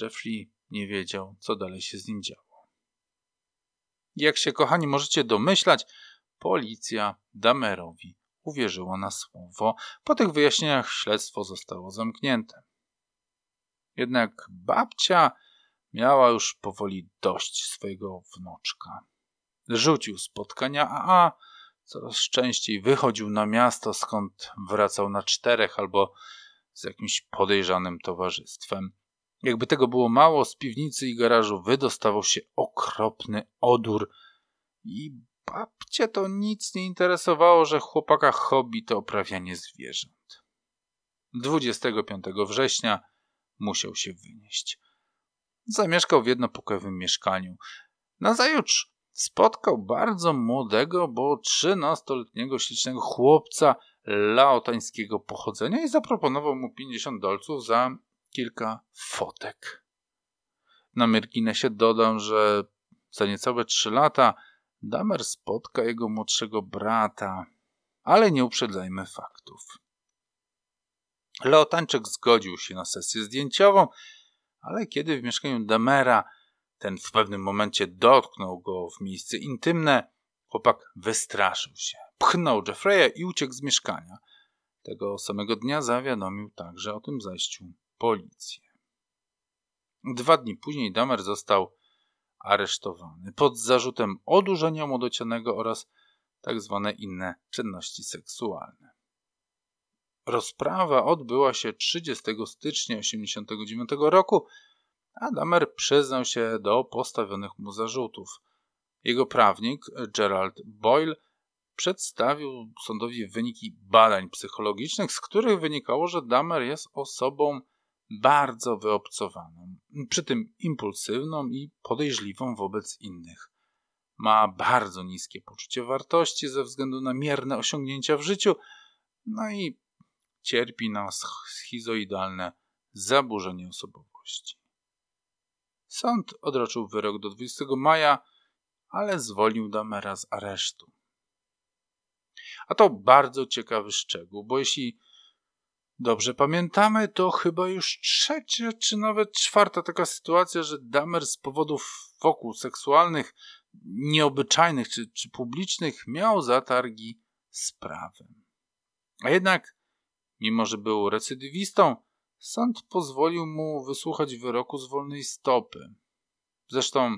Jeffrey nie wiedział, co dalej się z nim działo. Jak się, kochani, możecie domyślać, policja Damerowi uwierzyła na słowo. Po tych wyjaśnieniach śledztwo zostało zamknięte. Jednak babcia miała już powoli dość swojego wnuczka. Rzucił spotkania AA, coraz częściej wychodził na miasto, skąd wracał na czterech albo z jakimś podejrzanym towarzystwem. Jakby tego było mało, z piwnicy i garażu wydostawał się okropny odór i babcie to nic nie interesowało, że chłopaka hobby to oprawianie zwierząt. 25 września musiał się wynieść. Zamieszkał w jednopokojowym mieszkaniu. Nazajutrz spotkał bardzo młodego, bo trzynastoletniego ślicznego chłopca laotańskiego pochodzenia i zaproponował mu 50 dolców za kilka fotek. Na Myrginesie dodam, że za niecałe trzy lata Damer spotka jego młodszego brata, ale nie uprzedzajmy faktów. Leotańczyk zgodził się na sesję zdjęciową, ale kiedy w mieszkaniu Damera ten w pewnym momencie dotknął go w miejsce intymne, chłopak wystraszył się, pchnął Jeffreya i uciekł z mieszkania. Tego samego dnia zawiadomił także o tym zajściu policję. Dwa dni później Damer został aresztowany pod zarzutem odurzenia młodocianego oraz tak zwane inne czynności seksualne. Rozprawa odbyła się 30 stycznia 1989 roku, a Damer przyznał się do postawionych mu zarzutów. Jego prawnik, Gerald Boyle, przedstawił sądowi wyniki badań psychologicznych, z których wynikało, że Damer jest osobą bardzo wyobcowaną, przy tym impulsywną i podejrzliwą wobec innych. Ma bardzo niskie poczucie wartości ze względu na mierne osiągnięcia w życiu, no i cierpi na schizoidalne zaburzenie osobowości. Sąd odroczył wyrok do 20 maja, ale zwolnił Damera z aresztu. A to bardzo ciekawy szczegół, bo jeśli dobrze pamiętamy, to chyba już trzecia czy nawet czwarta taka sytuacja, że Damer z powodów wokół seksualnych, nieobyczajnych czy, czy publicznych miał zatargi z prawem. A jednak, mimo że był recydywistą, sąd pozwolił mu wysłuchać wyroku z wolnej stopy. Zresztą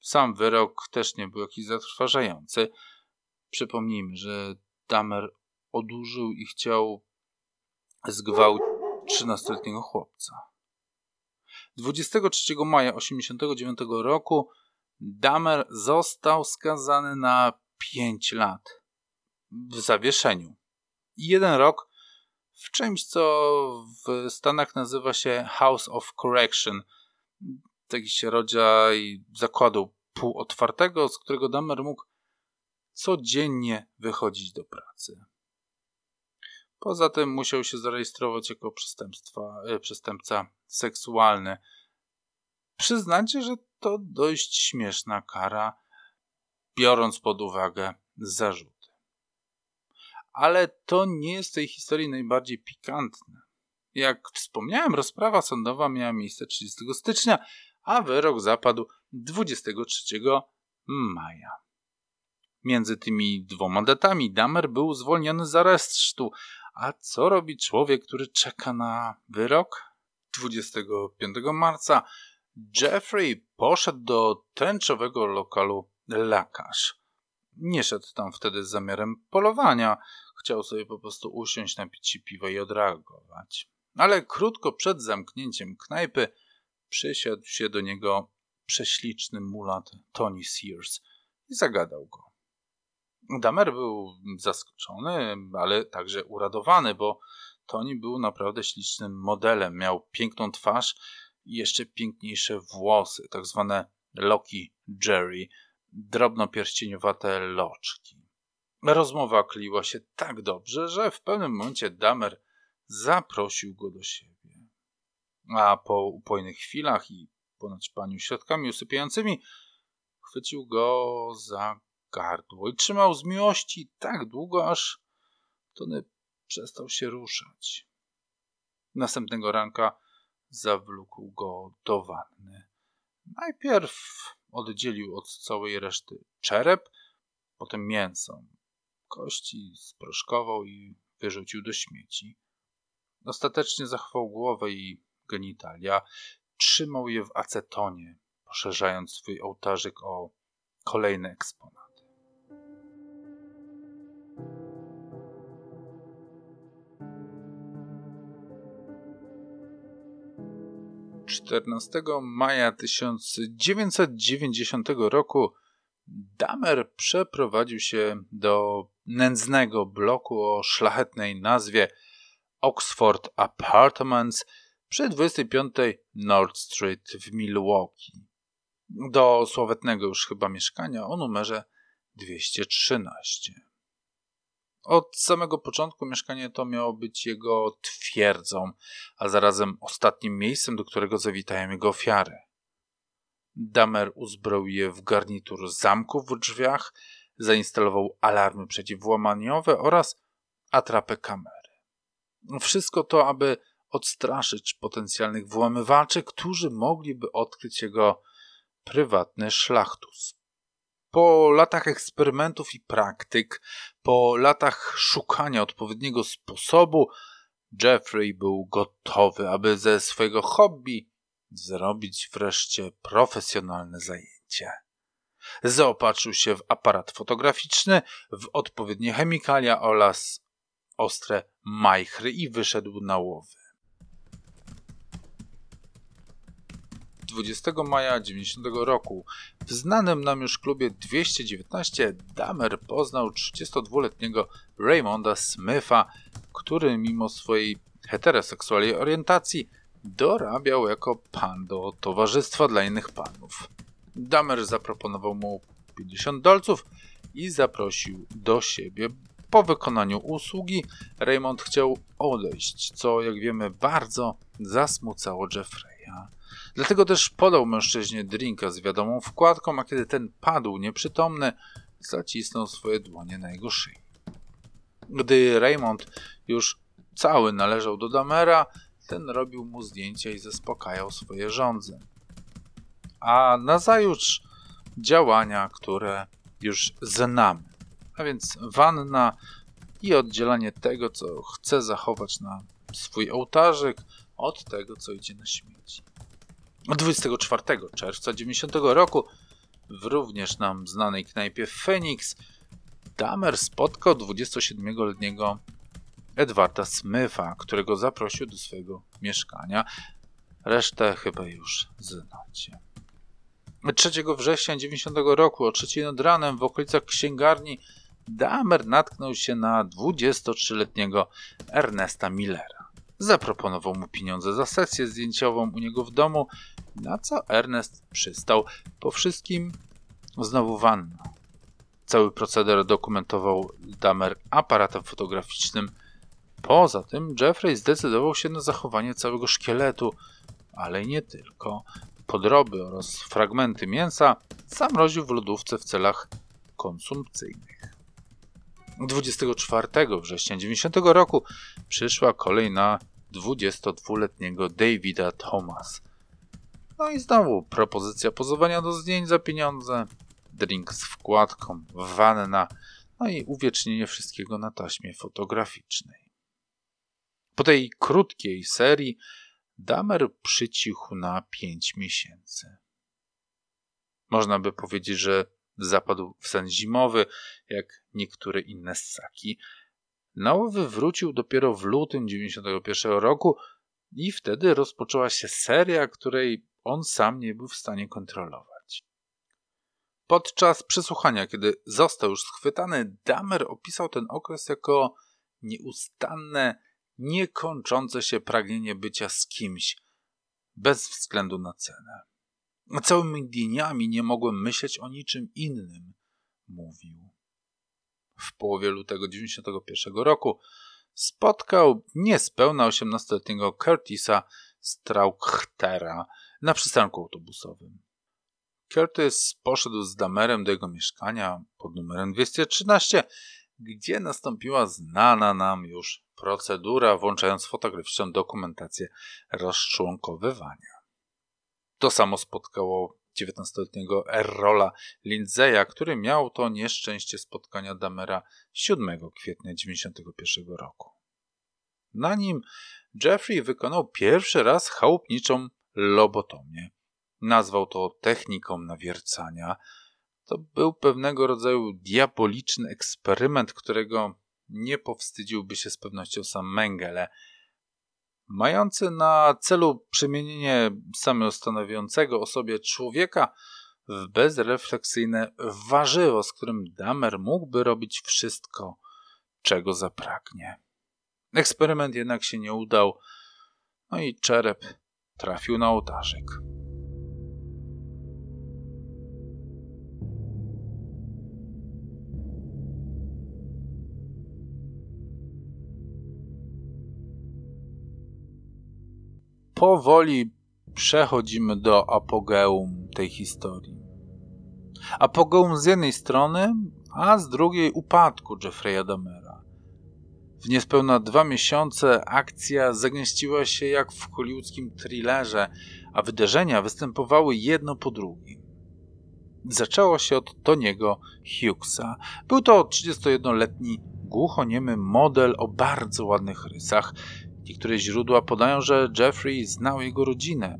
sam wyrok też nie był jakiś zatrważający. Przypomnijmy, że Damer odurzył i chciał zgwałcić 13-letniego chłopca. 23 maja 1989 roku Damer został skazany na 5 lat w zawieszeniu i jeden rok w czymś, co w Stanach nazywa się House of Correction. Jakiś rodzaj zakładu półotwartego, z którego Damer mógł codziennie wychodzić do pracy. Poza tym musiał się zarejestrować jako przestępstwa, e, przestępca seksualny. Przyznacie, że to dość śmieszna kara, biorąc pod uwagę zarzut. Ale to nie jest w tej historii najbardziej pikantne. Jak wspomniałem, rozprawa sądowa miała miejsce 30 stycznia, a wyrok zapadł 23 maja. Między tymi dwoma datami Damer był zwolniony z aresztu. A co robi człowiek, który czeka na wyrok? 25 marca Jeffrey poszedł do tęczowego lokalu Lekarz. Nie szedł tam wtedy z zamiarem polowania. Chciał sobie po prostu usiąść, napić się piwa i odreagować. Ale krótko przed zamknięciem knajpy przysiadł się do niego prześliczny mulat Tony Sears i zagadał go. Damer był zaskoczony, ale także uradowany, bo Tony był naprawdę ślicznym modelem. Miał piękną twarz i jeszcze piękniejsze włosy, tak zwane Loki Jerry, drobnopierścieniowate loczki. Rozmowa kliła się tak dobrze, że w pewnym momencie Damer zaprosił go do siebie. A po upojnych chwilach i ponoć paniu środkami usypiającymi chwycił go za gardło i trzymał z miłości tak długo, aż Tony przestał się ruszać. Następnego ranka zawlókł go do wanny. Najpierw oddzielił od całej reszty czerep, potem mięso. Kości sproszkował i wyrzucił do śmieci. Ostatecznie zachował głowę i genitalia. Trzymał je w acetonie, poszerzając swój ołtarzyk o kolejny eksponat. 14 maja 1990 roku Damer przeprowadził się do nędznego bloku o szlachetnej nazwie Oxford Apartments przy 25 North Street w Milwaukee. Do sławetnego już chyba mieszkania o numerze 213. Od samego początku mieszkanie to miało być jego twierdzą, a zarazem ostatnim miejscem, do którego zawitają jego ofiary. Damer uzbroił je w garnitur zamków w drzwiach, zainstalował alarmy przeciwłamaniowe oraz atrapę kamery. Wszystko to, aby odstraszyć potencjalnych włamywaczy, którzy mogliby odkryć jego prywatny szlachtus. Po latach eksperymentów i praktyk, po latach szukania odpowiedniego sposobu, Jeffrey był gotowy, aby ze swojego hobby zrobić wreszcie profesjonalne zajęcie. Zaopatrzył się w aparat fotograficzny, w odpowiednie chemikalia oraz ostre majchry i wyszedł na łowy. 20 maja 90 roku w znanym nam już klubie 219 Damer poznał 32-letniego Raymonda Smitha, który mimo swojej heteroseksualnej orientacji dorabiał jako pan do towarzystwa dla innych panów. Damer zaproponował mu 50 dolców i zaprosił do siebie. Po wykonaniu usługi Raymond chciał odejść, co jak wiemy bardzo zasmucało Jeffreya. Dlatego też podał mężczyźnie drinka z wiadomą wkładką, a kiedy ten padł nieprzytomny, zacisnął swoje dłonie na jego szyi. Gdy Raymond już cały należał do Damera, ten robił mu zdjęcia i zaspokajał swoje żądze. A nazajutrz działania, które już znamy. A więc wanna i oddzielanie tego, co chce zachować na swój ołtarzyk, od tego, co idzie na śmieci. 24 czerwca 90 roku w również nam znanej knajpie Phoenix Damer spotkał 27-letniego Edwarda Smitha, którego zaprosił do swojego mieszkania. Resztę chyba już znacie. 3 września 90 roku o 3 nad ranem w okolicach księgarni Damer natknął się na 23-letniego Ernesta Millera. Zaproponował mu pieniądze za sesję zdjęciową u niego w domu, na co Ernest przystał. Po wszystkim znowu wanna. Cały proceder dokumentował Damer aparatem fotograficznym. Poza tym Jeffrey zdecydował się na zachowanie całego szkieletu, ale nie tylko. Podroby oraz fragmenty mięsa zamroził w lodówce w celach konsumpcyjnych. 24 września 90 roku przyszła kolej na 22-letniego Davida Thomas. No i znowu propozycja pozowania do zdjęć za pieniądze, drink z wkładką, wanna, no i uwiecznienie wszystkiego na taśmie fotograficznej. Po tej krótkiej serii Damer przycichł na 5 miesięcy. Można by powiedzieć, że zapadł w sen zimowy, jak niektóre inne ssaki. Na łowy wrócił dopiero w lutym 91 roku i wtedy rozpoczęła się seria, której on sam nie był w stanie kontrolować. Podczas przesłuchania, kiedy został już schwytany, Damer opisał ten okres jako nieustanne, niekończące się pragnienie bycia z kimś, bez względu na cenę. Całymi dniami nie mogłem myśleć o niczym innym, mówił. W połowie lutego 1991 roku spotkał niespełna 18-letniego Curtisa Strauchtera na przystanku autobusowym. Curtis poszedł z Damerem do jego mieszkania pod numerem 213, gdzie nastąpiła znana nam już procedura włączając fotograficzną dokumentację rozczłonkowywania. To samo spotkało 19-letniego Errola Lindzeya, który miał to nieszczęście spotkania Damera 7 kwietnia 1991 roku. Na nim Jeffrey wykonał pierwszy raz chałupniczą lobotomię. Nazwał to techniką nawiercania. To był pewnego rodzaju diaboliczny eksperyment, którego nie powstydziłby się z pewnością sam Mengele – mający na celu przemienienie samostanowiącego o sobie człowieka w bezrefleksyjne warzywo, z którym Damer mógłby robić wszystko, czego zapragnie. Eksperyment jednak się nie udał, no i czerep trafił na ołtarzyk. Powoli przechodzimy do apogeum tej historii. Apogeum z jednej strony, a z drugiej upadku Jeffrey'a Damera. W niespełna dwa miesiące akcja zagęściła się jak w hollywoodzkim thrillerze, a wydarzenia występowały jedno po drugim. Zaczęło się od Toniego Hughesa. Był to 31-letni głuchoniemy model o bardzo ładnych rysach. Niektóre źródła podają, że Jeffrey znał jego rodzinę.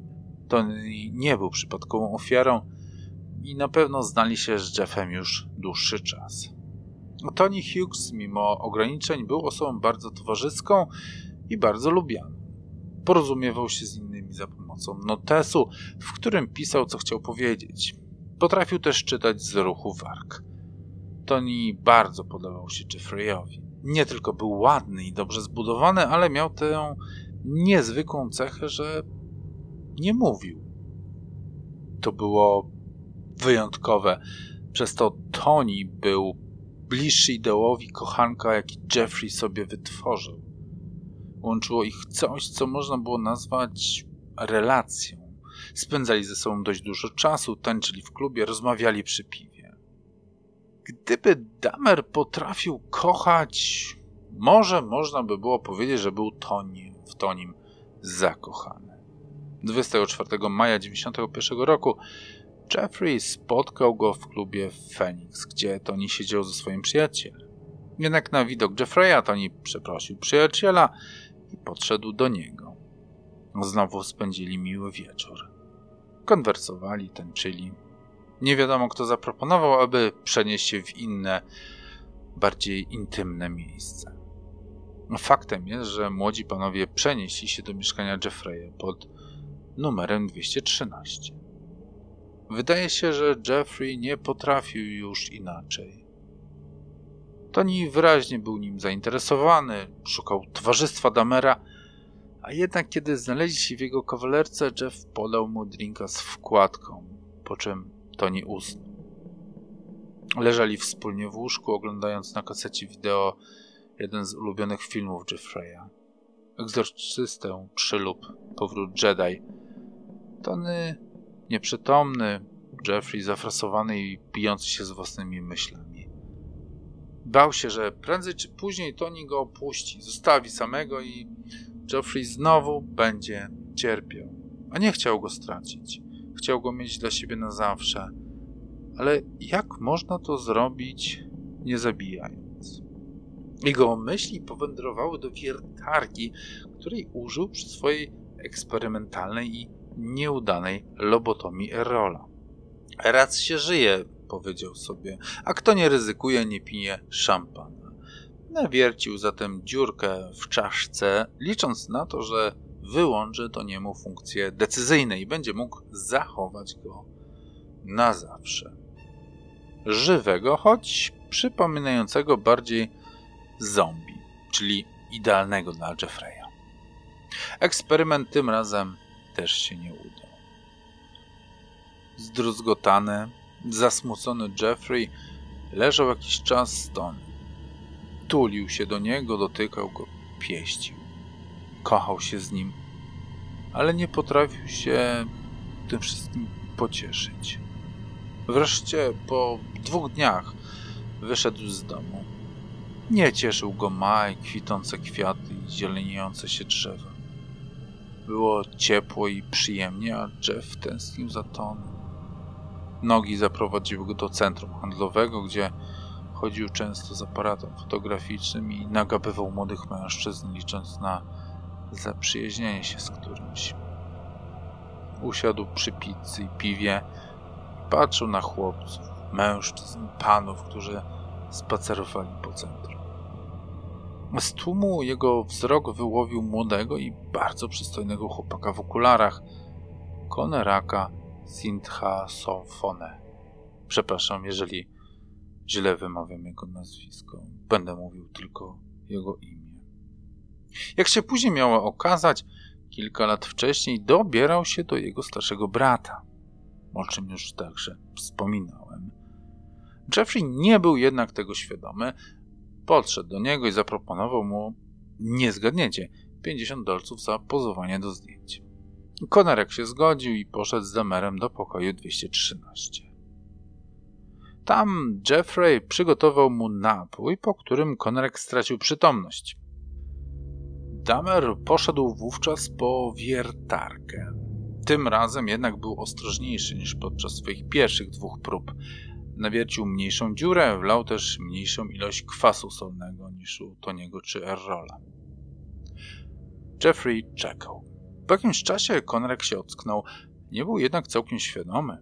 Tony nie był przypadkową ofiarą i na pewno znali się z Jeffem już dłuższy czas. Tony Hughes, mimo ograniczeń, był osobą bardzo towarzyską i bardzo lubianą. Porozumiewał się z innymi za pomocą notesu, w którym pisał, co chciał powiedzieć. Potrafił też czytać z ruchu warg. Tony bardzo podobał się Jeffreyowi. Nie tylko był ładny i dobrze zbudowany, ale miał tę niezwykłą cechę, że nie mówił. To było wyjątkowe. Przez to Tony był bliższy ideowi kochanka, jaki Jeffrey sobie wytworzył. Łączyło ich coś, co można było nazwać relacją. Spędzali ze sobą dość dużo czasu, tańczyli w klubie, rozmawiali przy piwie. Gdyby Damer potrafił kochać, może można by było powiedzieć, że był Toni, w Tonim zakochany. 24 maja 1991 roku Jeffrey spotkał go w klubie Phoenix, gdzie Tony siedział ze swoim przyjacielem. Jednak na widok Jeffreya Tony przeprosił przyjaciela i podszedł do niego. Znowu spędzili miły wieczór. Konwersowali, tańczyli. Nie wiadomo, kto zaproponował, aby przenieść się w inne, bardziej intymne miejsce. Faktem jest, że młodzi panowie przenieśli się do mieszkania Jeffreya pod numerem 213. Wydaje się, że Jeffrey nie potrafił już inaczej. Tony wyraźnie był nim zainteresowany, szukał towarzystwa Damera, a jednak kiedy znaleźli się w jego kawalerce, Jeff podał mu drinka z wkładką, po czym Tony usnął. Leżeli wspólnie w łóżku, oglądając na kasecie wideo jeden z ulubionych filmów Jeffreya. Egzorcystę, Przylub, Powrót Jedi. Tony nieprzytomny, Jeffrey zafrasowany i bijący się z własnymi myślami. Bał się, że prędzej czy później Tony go opuści, zostawi samego i Jeffrey znowu będzie cierpiał. A nie chciał go stracić. Chciał go mieć dla siebie na zawsze. Ale jak można to zrobić, nie zabijając? Jego myśli powędrowały do wiertarki, której użył przy swojej eksperymentalnej i nieudanej lobotomii Erola. Raz się żyje, powiedział sobie, a kto nie ryzykuje, nie pije szampana. Nawiercił zatem dziurkę w czaszce, licząc na to, że wyłączy to niemu funkcje decyzyjne i będzie mógł zachować go na zawsze. Żywego, choć przypominającego bardziej zombie, czyli idealnego dla Jeffreya. Eksperyment tym razem też się nie udał. Zdruzgotany, zasmucony Jeffrey leżał jakiś czas stąd. Tulił się do niego, dotykał go, pieścił. Kochał się z nim, ale nie potrafił się tym wszystkim pocieszyć. Wreszcie po dwóch dniach wyszedł z domu. Nie cieszył go maj, kwitące kwiaty i zieleniejące się drzewa. Było ciepło i przyjemnie, a Jeff tęsknił za tonem. Nogi zaprowadziły go do centrum handlowego, gdzie chodził często z aparatem fotograficznym i nagabywał młodych mężczyzn, licząc na zaprzyjaźnienie się z którymś. Usiadł przy pizzy i piwie i patrzył na chłopców, mężczyzn, panów, którzy spacerowali po centrum. Z tłumu jego wzrok wyłowił młodego i bardzo przystojnego chłopaka w okularach, Koneraka Sintha Sofone. Przepraszam, jeżeli źle wymawiam jego nazwisko. Będę mówił tylko jego imię. Jak się później miało okazać, kilka lat wcześniej dobierał się do jego starszego brata, o czym już także wspominałem. Jeffrey nie był jednak tego świadomy, Podszedł do niego i zaproponował mu, nie zgadniecie, 50 dolców za pozowanie do zdjęć. Konarek się zgodził i poszedł z Damerem do pokoju 213. Tam Jeffrey przygotował mu napój, po którym Konarek stracił przytomność. Damer poszedł wówczas po wiertarkę. Tym razem jednak był ostrożniejszy niż podczas swoich pierwszych dwóch prób. Nawiercił mniejszą dziurę, wlał też mniejszą ilość kwasu solnego niż u Toniego czy Errola. Jeffrey czekał. Po jakimś czasie Konrek się ocknął. Nie był jednak całkiem świadomy.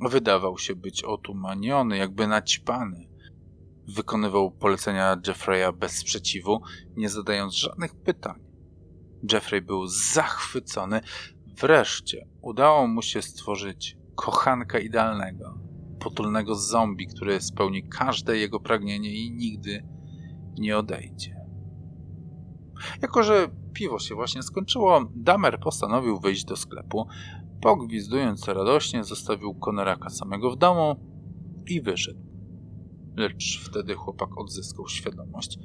Wydawał się być otumaniony, jakby naćpany. Wykonywał polecenia Jeffreya bez sprzeciwu, nie zadając żadnych pytań. Jeffrey był zachwycony. Wreszcie udało mu się stworzyć kochanka idealnego, potulnego zombie, który spełni każde jego pragnienie i nigdy nie odejdzie. Jako, że piwo się właśnie skończyło, Damer postanowił wyjść do sklepu. Pogwizdując radośnie, zostawił Koneraka samego w domu i wyszedł. Lecz wtedy chłopak odzyskał świadomość.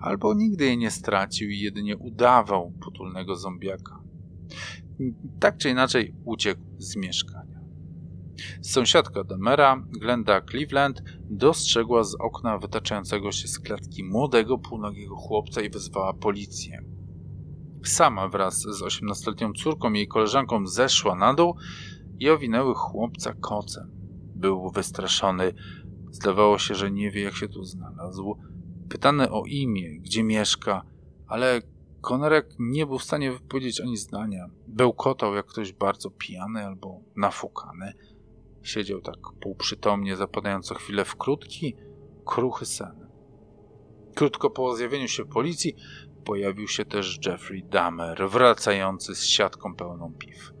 Albo nigdy jej nie stracił i jedynie udawał potulnego zombiaka. Tak czy inaczej uciekł z mieszkania. Sąsiadka Demera, Glenda Cleveland, dostrzegła z okna wytaczającego się z klatki młodego, półnogiego chłopca i wezwała policję. Sama wraz z osiemnastoletnią córką i jej koleżanką zeszła na dół i owinęły chłopca kocem. Był wystraszony. Zdawało się, że nie wie, jak się tu znalazł. Pytany o imię, gdzie mieszka, ale Konerek nie był w stanie wypowiedzieć ani zdania. Bełkotał jak ktoś bardzo pijany albo nafukany. Siedział tak półprzytomnie, zapadając co chwilę w krótki, kruchy sen. Krótko po zjawieniu się policji pojawił się też Jeffrey Dahmer, wracający z siatką pełną piw.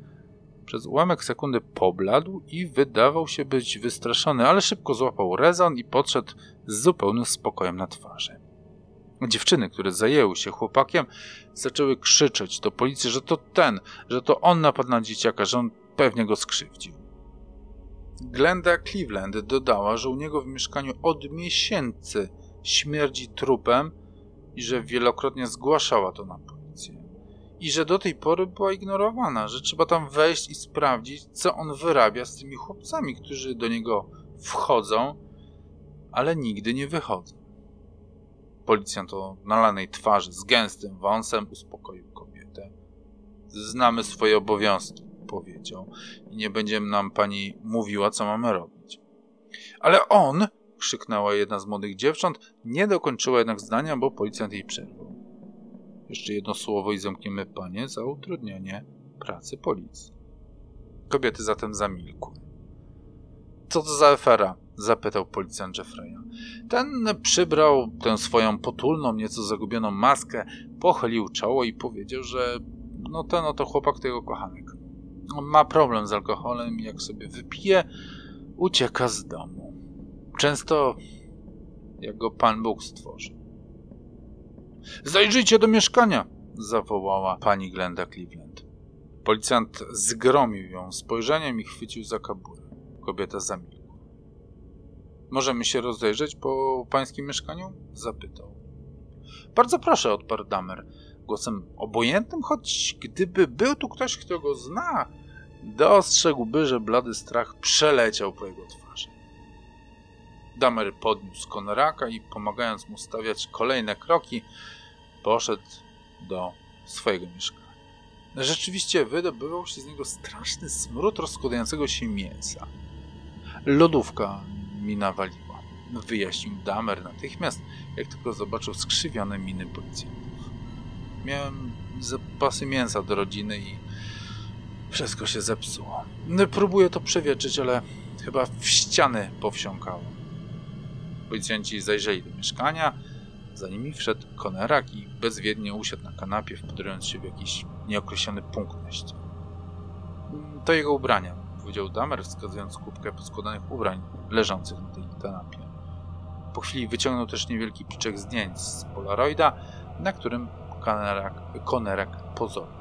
Przez ułamek sekundy pobladł i wydawał się być wystraszony, ale szybko złapał rezon i podszedł z zupełnym spokojem na twarzy. Dziewczyny, które zajęły się chłopakiem, zaczęły krzyczeć do policji, że to ten, że to on napadł na dzieciaka, że on pewnie go skrzywdził. Glenda Cleveland dodała, że u niego w mieszkaniu od miesięcy śmierdzi trupem i że wielokrotnie zgłaszała to na policję. I że do tej pory była ignorowana, że trzeba tam wejść i sprawdzić, co on wyrabia z tymi chłopcami, którzy do niego wchodzą, ale nigdy nie wychodzą. Policjant o nalanej twarzy z gęstym wąsem uspokoił kobietę. Znamy swoje obowiązki, powiedział, i nie będzie nam pani mówiła, co mamy robić. Ale on, krzyknęła jedna z młodych dziewcząt, nie dokończyła jednak zdania, bo policjant jej przerwał. Jeszcze jedno słowo i zamkniemy panie za utrudnianie pracy policji. Kobiety zatem zamilkły. Co to za afera? zapytał policjant Jeffreya. Ten przybrał tę swoją potulną, nieco zagubioną maskę, pochylił czoło i powiedział, że no ten oto chłopak tego kochanek. On ma problem z alkoholem i jak sobie wypije, ucieka z domu. Często jak go Pan Bóg stworzy. Zajrzyjcie do mieszkania! zawołała pani Glenda Cleveland. Policjant zgromił ją spojrzeniem i chwycił za kaburę. Kobieta zamilkła. Możemy się rozejrzeć po pańskim mieszkaniu? zapytał. Bardzo proszę, odparł Damer, głosem obojętnym, choć gdyby był tu ktoś, kto go zna, dostrzegłby, że blady strach przeleciał po jego twarzy. Damer podniósł Konraka i pomagając mu stawiać kolejne kroki, poszedł do swojego mieszkania. Rzeczywiście wydobywał się z niego straszny smród rozkładającego się mięsa. Lodówka mi nawaliła. Wyjaśnił Damer natychmiast, jak tylko zobaczył skrzywione miny policjantów. Miałem zapasy mięsa do rodziny i wszystko się zepsuło. Próbuję to przewietrzyć, ale chyba w ściany powsiąkało. Policjanci zajrzeli do mieszkania, za nimi wszedł Konerak i bezwiednie usiadł na kanapie, wpatrując się w jakiś nieokreślony punkt na ścianie. To jego ubrania, powiedział Damer, wskazując kubkę poskładanych ubrań leżących na tej kanapie. Po chwili wyciągnął też niewielki pliczek zdjęć z Polaroida, na którym Konerak, Konerak pozorował.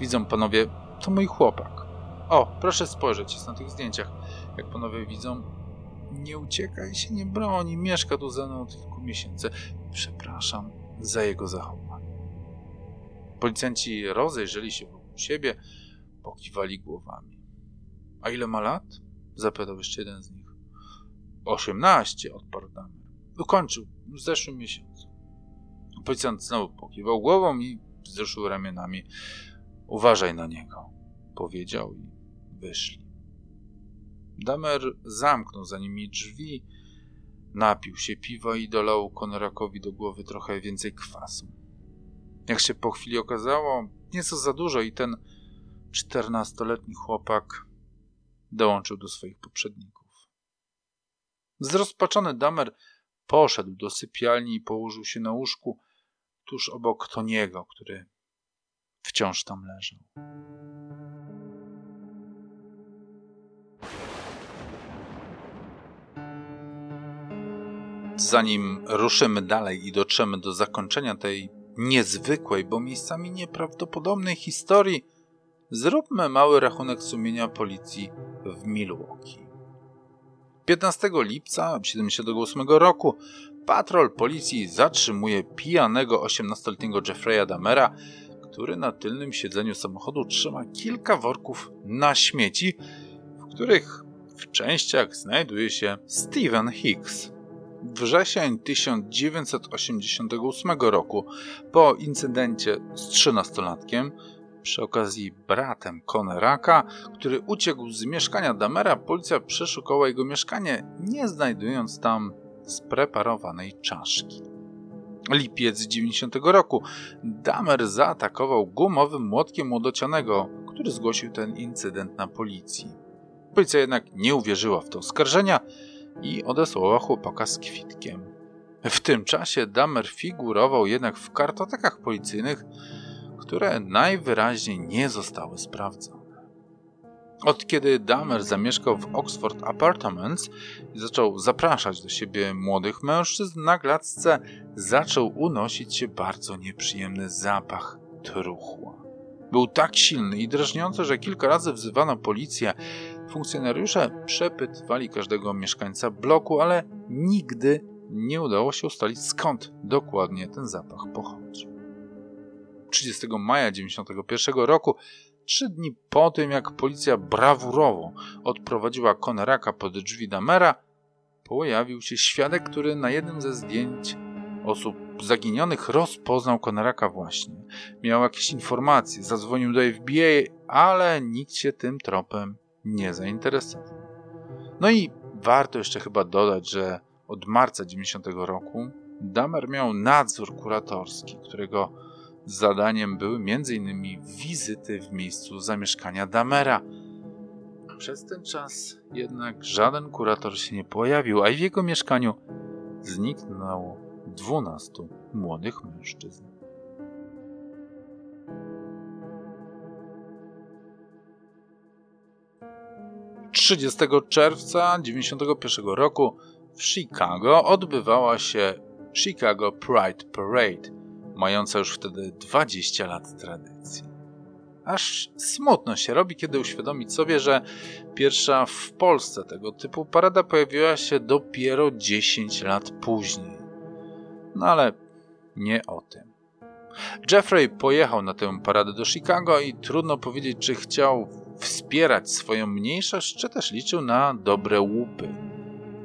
Widzą panowie, to mój chłopak. O, proszę spojrzeć, jest na tych zdjęciach. Jak panowie widzą, nie ucieka i się nie broni, mieszka tu ze mną od kilku miesięcy. Przepraszam za jego zachowanie. Policjanci rozejrzeli się wokół siebie, pokiwali głowami. A ile ma lat? zapytał jeszcze jeden z nich. Osiemnaście, odparł Damer. Ukończył w zeszłym miesiącu. Policjant znowu pokiwał głową i wzruszył ramionami. Uważaj na niego. powiedział i wyszli. Damer zamknął za nimi drzwi, napił się piwa i dolał Konrakowi do głowy trochę więcej kwasu. Jak się po chwili okazało, nieco za dużo i ten czternastoletni chłopak dołączył do swoich poprzedników. Zrozpaczony Damer poszedł do sypialni i położył się na łóżku tuż obok Toniego, który wciąż tam leżał. Zanim ruszymy dalej i dotrzemy do zakończenia tej niezwykłej, bo miejscami nieprawdopodobnej historii, zróbmy mały rachunek sumienia policji w Milwaukee. 15 lipca 1978 roku patrol policji zatrzymuje pijanego 18-letniego Jeffrey'a Damera, który na tylnym siedzeniu samochodu trzyma kilka worków na śmieci, w których w częściach znajduje się Steven Hicks. Wrzesień 1988 roku, po incydencie z trzynastolatkiem, przy okazji bratem Coneraka, który uciekł z mieszkania Damera, policja przeszukała jego mieszkanie, nie znajdując tam spreparowanej czaszki. Lipiec 90 roku Damer zaatakował gumowym młotkiem młodocianego, który zgłosił ten incydent na policji. Policja jednak nie uwierzyła w te oskarżenia i odesłała chłopaka z kwitkiem. W tym czasie Damer figurował jednak w kartotekach policyjnych, które najwyraźniej nie zostały sprawdzone. Od kiedy Damer zamieszkał w Oxford Apartments i zaczął zapraszać do siebie młodych mężczyzn, na gladce zaczął unosić się bardzo nieprzyjemny zapach truchła. Był tak silny i drażniący, że kilka razy wzywano policję. Funkcjonariusze przepytywali każdego mieszkańca bloku, ale nigdy nie udało się ustalić skąd dokładnie ten zapach pochodzi. 30 maja 1991 roku, trzy dni po tym jak policja brawurowo odprowadziła Koneraka pod drzwi Damera, pojawił się świadek, który na jednym ze zdjęć osób zaginionych rozpoznał Koneraka właśnie. Miał jakieś informacje, zadzwonił do FBI, ale nikt się tym tropem nie zainteresował. No i warto jeszcze chyba dodać, że od marca 90 roku Damer miał nadzór kuratorski, którego zadaniem były m.in. wizyty w miejscu zamieszkania Damera. Przez ten czas jednak żaden kurator się nie pojawił, a w jego mieszkaniu zniknęło 12 młodych mężczyzn. Trzydziestego czerwca 1991 roku w Chicago odbywała się Chicago Pride Parade, mająca już wtedy 20 lat tradycji. Aż smutno się robi, kiedy uświadomić sobie, że pierwsza w Polsce tego typu parada pojawiła się dopiero 10 lat później. No ale nie o tym. Jeffrey pojechał na tę paradę do Chicago i trudno powiedzieć, czy chciał wspierać swoją mniejszość, czy też liczył na dobre łupy.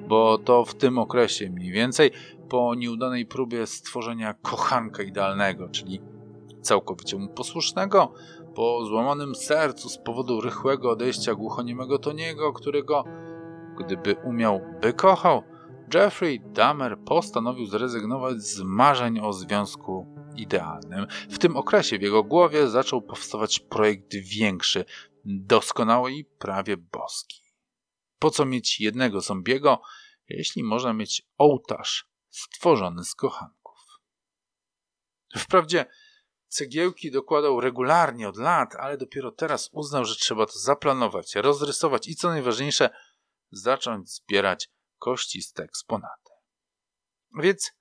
Bo to w tym okresie mniej więcej po nieudanej próbie stworzenia kochanka idealnego, czyli całkowicie mu posłusznego, po złamanym sercu z powodu rychłego odejścia głuchoniemego Toniego, którego, gdyby umiał, by kochał, Jeffrey Dahmer postanowił zrezygnować z marzeń o związku idealnym. W tym okresie w jego głowie zaczął powstawać projekt większy, doskonały i prawie boski. Po co mieć jednego zombiego, jeśli można mieć ołtarz stworzony z kochanków? Wprawdzie cegiełki dokładał regularnie od lat, ale dopiero teraz uznał, że trzeba to zaplanować, rozrysować i co najważniejsze, zacząć zbierać kościste eksponaty. Więc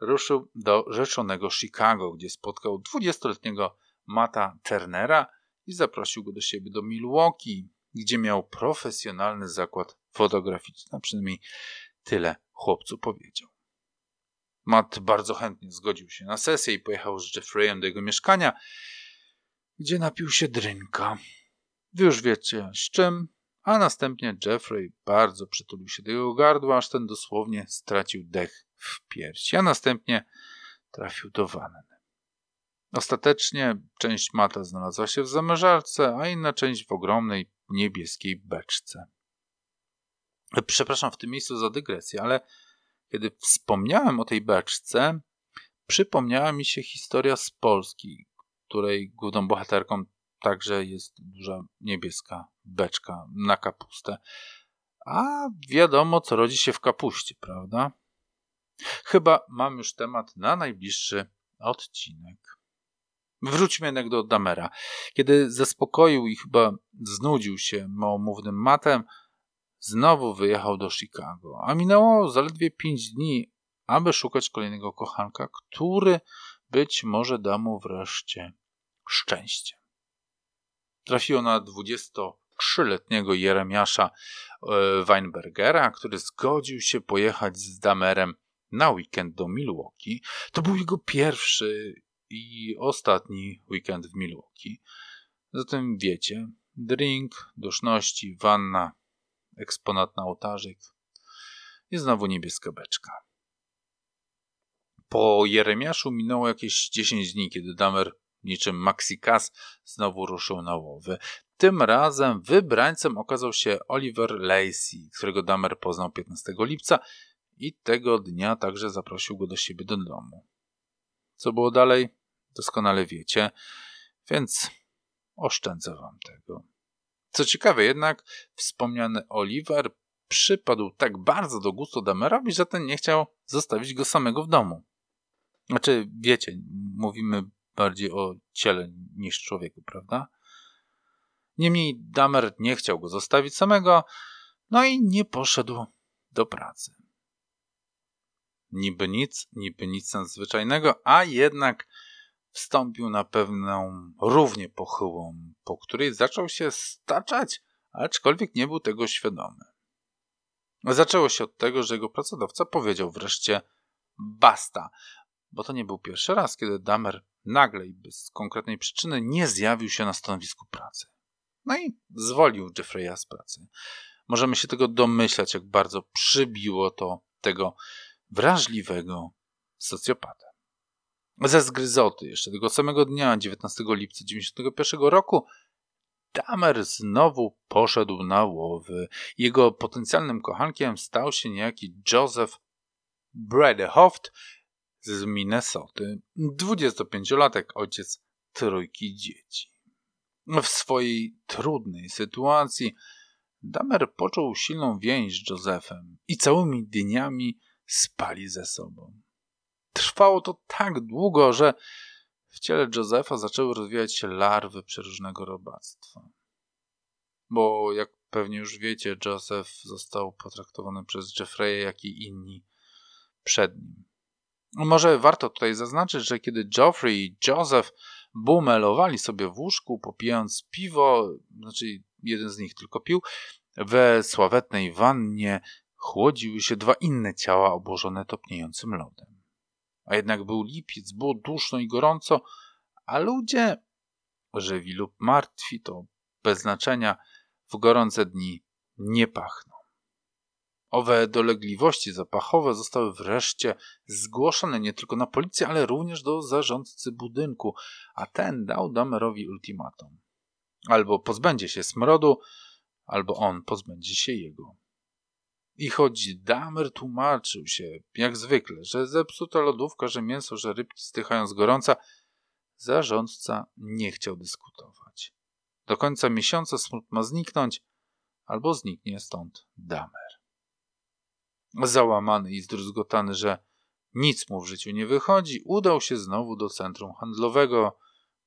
ruszył do rzeczonego Chicago, gdzie spotkał 20-letniego Mata Turnera i zaprosił go do siebie do Milwaukee, gdzie miał profesjonalny zakład fotograficzny. Przynajmniej tyle chłopcu powiedział. Matt bardzo chętnie zgodził się na sesję i pojechał z Jeffreyem do jego mieszkania, gdzie napił się drynka. Wy już wiecie z czym, a następnie Jeffrey bardzo przytulił się do jego gardła, aż ten dosłownie stracił dech w piersi, a następnie trafił do wanny. Ostatecznie część mata znalazła się w zamrażarce, a inna część w ogromnej niebieskiej beczce. Przepraszam w tym miejscu za dygresję, ale kiedy wspomniałem o tej beczce, przypomniała mi się historia z Polski, której główną bohaterką także jest duża niebieska beczka na kapustę. A wiadomo, co rodzi się w kapuście, prawda? Chyba mam już temat na najbliższy odcinek. Wróćmy jednak do Damera. Kiedy zaspokoił i chyba znudził się małomównym matem, znowu wyjechał do Chicago, a minęło zaledwie pięć dni, aby szukać kolejnego kochanka, który być może da mu wreszcie szczęście. Trafiło na 23-letniego Jeremiasza e, Weinbergera, który zgodził się pojechać z Damerem na weekend do Milwaukee. To był jego pierwszy i ostatni weekend w Milwaukee. Zatem wiecie, drink, duszności, wanna, eksponat na ołtarzyk i znowu niebieska beczka. Po Jeremiaszu minęło jakieś 10 dni, kiedy Damer niczym Maxikas znowu ruszył na łowy. Tym razem wybrańcem okazał się Oliver Lacey, którego Damer poznał 15 lipca i tego dnia także zaprosił go do siebie do domu. Co było dalej, doskonale wiecie, więc oszczędzę wam tego. Co ciekawe jednak, wspomniany Oliver przypadł tak bardzo do gustu Damerowi, że ten nie chciał zostawić go samego w domu. Znaczy, wiecie, mówimy bardziej o ciele niż człowieku, prawda? Niemniej Damer nie chciał go zostawić samego, no i nie poszedł do pracy. Niby nic, niby nic nadzwyczajnego, a jednak wstąpił na pewną równie pochyłą, po której zaczął się staczać, aczkolwiek nie był tego świadomy. Zaczęło się od tego, że jego pracodawca powiedział wreszcie basta, bo to nie był pierwszy raz, kiedy Damer nagle i bez konkretnej przyczyny nie zjawił się na stanowisku pracy. No i zwolił Jeffreya z pracy. Możemy się tego domyślać, jak bardzo przybiło to tego wrażliwego socjopata. Ze zgryzoty jeszcze tego samego dnia, 19 lipca 1991 roku, Damer znowu poszedł na łowy. Jego potencjalnym kochankiem stał się niejaki Joseph Bradehoft z Minnesoty, 25-latek, ojciec trójki dzieci. W swojej trudnej sytuacji Damer poczuł silną więź z Josephem i całymi dniami spali ze sobą. Trwało to tak długo, że w ciele Josepha zaczęły rozwijać się larwy przeróżnego robactwa. Bo jak pewnie już wiecie, Joseph został potraktowany przez Jeffreya, jak i inni przed nim. Może warto tutaj zaznaczyć, że kiedy Geoffrey i Joseph bumelowali sobie w łóżku, popijając piwo, znaczy jeden z nich tylko pił, we sławetnej wannie chłodziły się dwa inne ciała obłożone topniejącym lodem. A jednak był lipiec, było duszno i gorąco, a ludzie, żywi lub martwi, to bez znaczenia, w gorące dni nie pachną. Owe dolegliwości zapachowe zostały wreszcie zgłoszone nie tylko na policję, ale również do zarządcy budynku, a ten dał Damerowi ultimatum. Albo pozbędzie się smrodu, albo on pozbędzie się jego. I choć Damer tłumaczył się, jak zwykle, że zepsuta lodówka, że mięso, że rybki stychają z gorąca, zarządca nie chciał dyskutować. Do końca miesiąca smród ma zniknąć, albo zniknie stąd Damer. Załamany i zdruzgotany, że nic mu w życiu nie wychodzi, udał się znowu do centrum handlowego,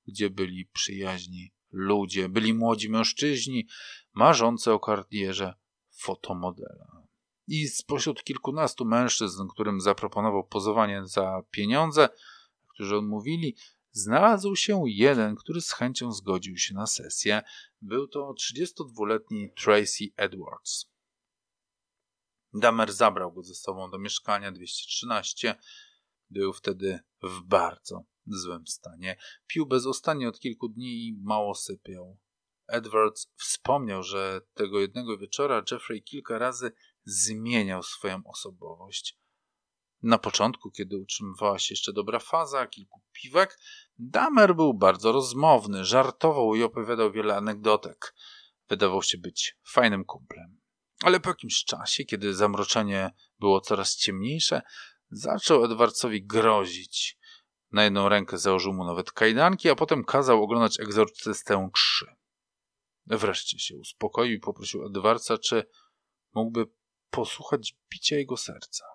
gdzie byli przyjaźni ludzie, byli młodzi mężczyźni, marzący o karierze fotomodela i spośród kilkunastu mężczyzn, którym zaproponował pozowanie za pieniądze, którzy odmówili, znalazł się jeden, który z chęcią zgodził się na sesję. Był to 32-letni Tracy Edwards. Damer zabrał go ze sobą do mieszkania 213. Był wtedy w bardzo złym stanie. Pił bezustannie od kilku dni i mało sypiał. Edwards wspomniał, że tego jednego wieczora Jeffrey kilka razy zmieniał swoją osobowość. Na początku, kiedy utrzymywała się jeszcze dobra faza, kilku piwek, Damer był bardzo rozmowny, żartował i opowiadał wiele anegdotek. Wydawał się być fajnym kumplem. Ale po jakimś czasie, kiedy zamroczenie było coraz ciemniejsze, zaczął Edwardsowi grozić. Na jedną rękę założył mu nawet kajdanki, a potem kazał oglądać egzorcystę 3. Wreszcie się uspokoił i poprosił Edwardsa, czy mógłby posłuchać bicia jego serca.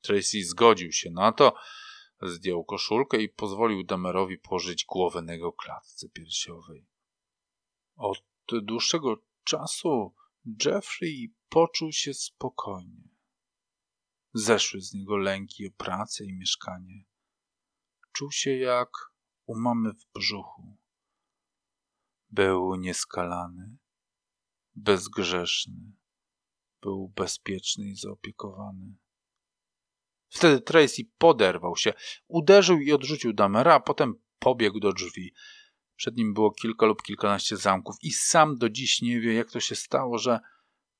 Tracy zgodził się na to, zdjął koszulkę i pozwolił Damerowi położyć głowę na jego klatce piersiowej. Od dłuższego czasu Jeffrey poczuł się spokojnie. Zeszły z niego lęki o pracę i mieszkanie. Czuł się jak u mamy w brzuchu. Był nieskalany, bezgrzeszny, był bezpieczny i zaopiekowany. Wtedy Tracy poderwał się, uderzył i odrzucił Damera, a potem pobiegł do drzwi. Przed nim było kilka lub kilkanaście zamków i sam do dziś nie wie, jak to się stało, że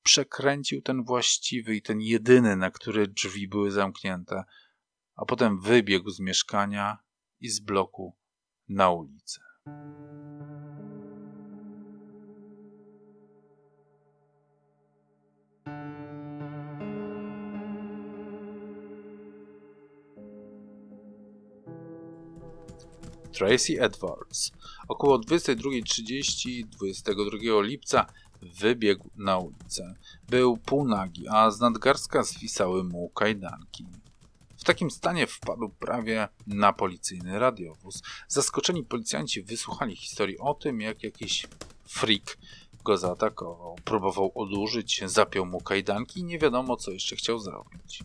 przekręcił ten właściwy i ten jedyny, na który drzwi były zamknięte, a potem wybiegł z mieszkania i z bloku na ulicę. Tracy Edwards. Około 22.30 22 lipca wybiegł na ulicę. Był półnagi, a z nadgarstka zwisały mu kajdanki. W takim stanie wpadł prawie na policyjny radiowóz. Zaskoczeni policjanci wysłuchali historii o tym, jak jakiś freak go zaatakował. Próbował odurzyć, zapiął mu kajdanki i nie wiadomo, co jeszcze chciał zrobić.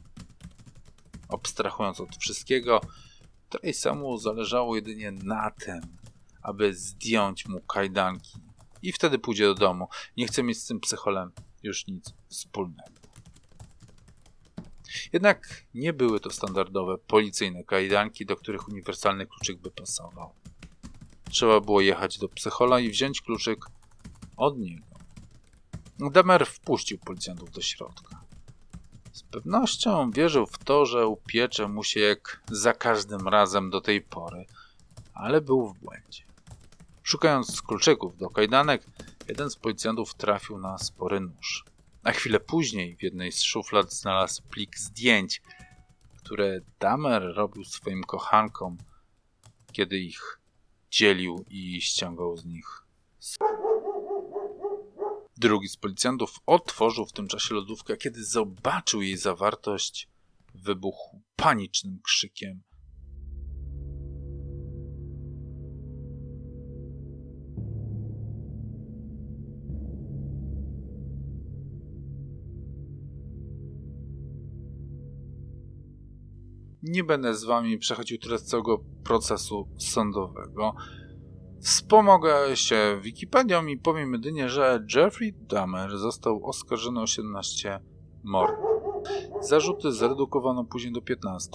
Abstrahując od wszystkiego, Tracy'emu zależało jedynie na tym, aby zdjąć mu kajdanki i wtedy pójdzie do domu. Nie chce mieć z tym psycholem już nic wspólnego. Jednak nie były to standardowe policyjne kajdanki, do których uniwersalny kluczyk by pasował. Trzeba było jechać do psychola i wziąć kluczyk od niego. Demer wpuścił policjantów do środka. Z pewnością wierzył w to, że upiecze mu się jak za każdym razem do tej pory, ale był w błędzie. Szukając kluczyków do kajdanek, jeden z policjantów trafił na spory nóż. A chwilę później w jednej z szuflad znalazł plik zdjęć, które Damer robił swoim kochankom, kiedy ich dzielił i ściągał z nich. Drugi z policjantów otworzył w tym czasie lodówkę, kiedy zobaczył jej zawartość, wybuchł panicznym krzykiem – nie będę z wami przechodził teraz całego procesu sądowego. Wspomogę się Wikipedią i powiem jedynie, że Jeffrey Dahmer został oskarżony o 17 mordów. Zarzuty zredukowano później do 15.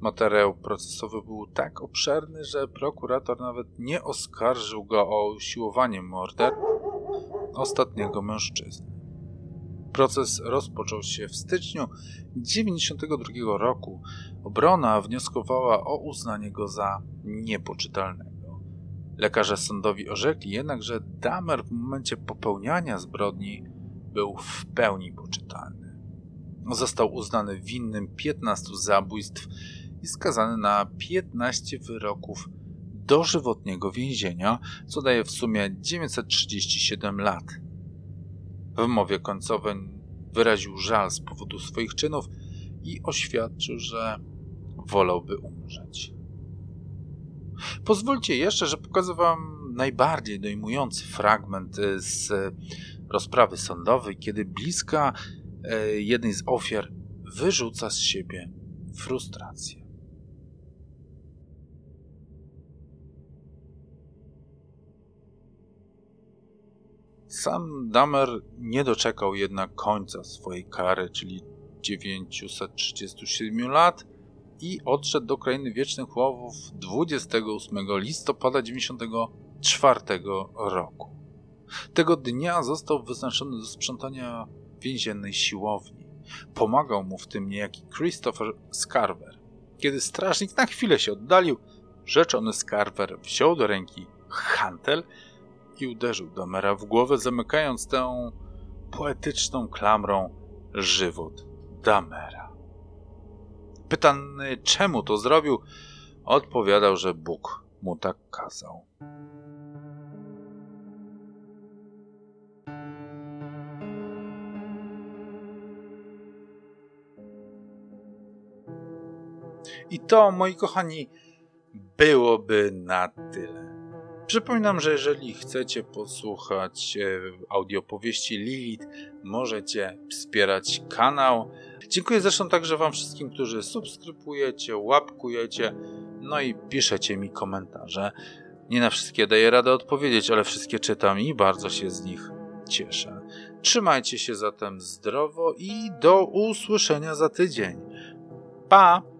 Materiał procesowy był tak obszerny, że prokurator nawet nie oskarżył go o usiłowanie morderstwa ostatniego mężczyzny. Proces rozpoczął się w styczniu 1992 roku. Obrona wnioskowała o uznanie go za niepoczytalnego. Lekarze sądowi orzekli jednak, że Damer w momencie popełniania zbrodni był w pełni poczytalny. Został uznany winnym 15 zabójstw i skazany na 15 wyroków dożywotniego więzienia, co daje w sumie 937 lat. W mowie końcowej wyraził żal z powodu swoich czynów i oświadczył, że wolałby umrzeć. Pozwólcie jeszcze, że pokażę Wam najbardziej dojmujący fragment z rozprawy sądowej, kiedy bliska e, jednej z ofiar wyrzuca z siebie frustrację. Sam Damer nie doczekał jednak końca swojej kary, czyli 937 lat i odszedł do krainy wiecznych łowów 28 listopada 1994 roku. Tego dnia został wyznaczony do sprzątania więziennej siłowni. Pomagał mu w tym niejaki Christopher Scarver. Kiedy strażnik na chwilę się oddalił, rzeczony Scarver wziął do ręki hantel i uderzył Domera w głowę, zamykając tę poetyczną klamrą żywot Damera. Pytany, czemu to zrobił, odpowiadał, że Bóg mu tak kazał. I to, moi kochani, byłoby na tyle. Przypominam, że jeżeli chcecie posłuchać e, audiopowieści Lilith, możecie wspierać kanał. Dziękuję zresztą także Wam wszystkim, którzy subskrybujecie, łapkujecie, no i piszecie mi komentarze. Nie na wszystkie daję radę odpowiedzieć, ale wszystkie czytam i bardzo się z nich cieszę. Trzymajcie się zatem zdrowo i do usłyszenia za tydzień. Pa!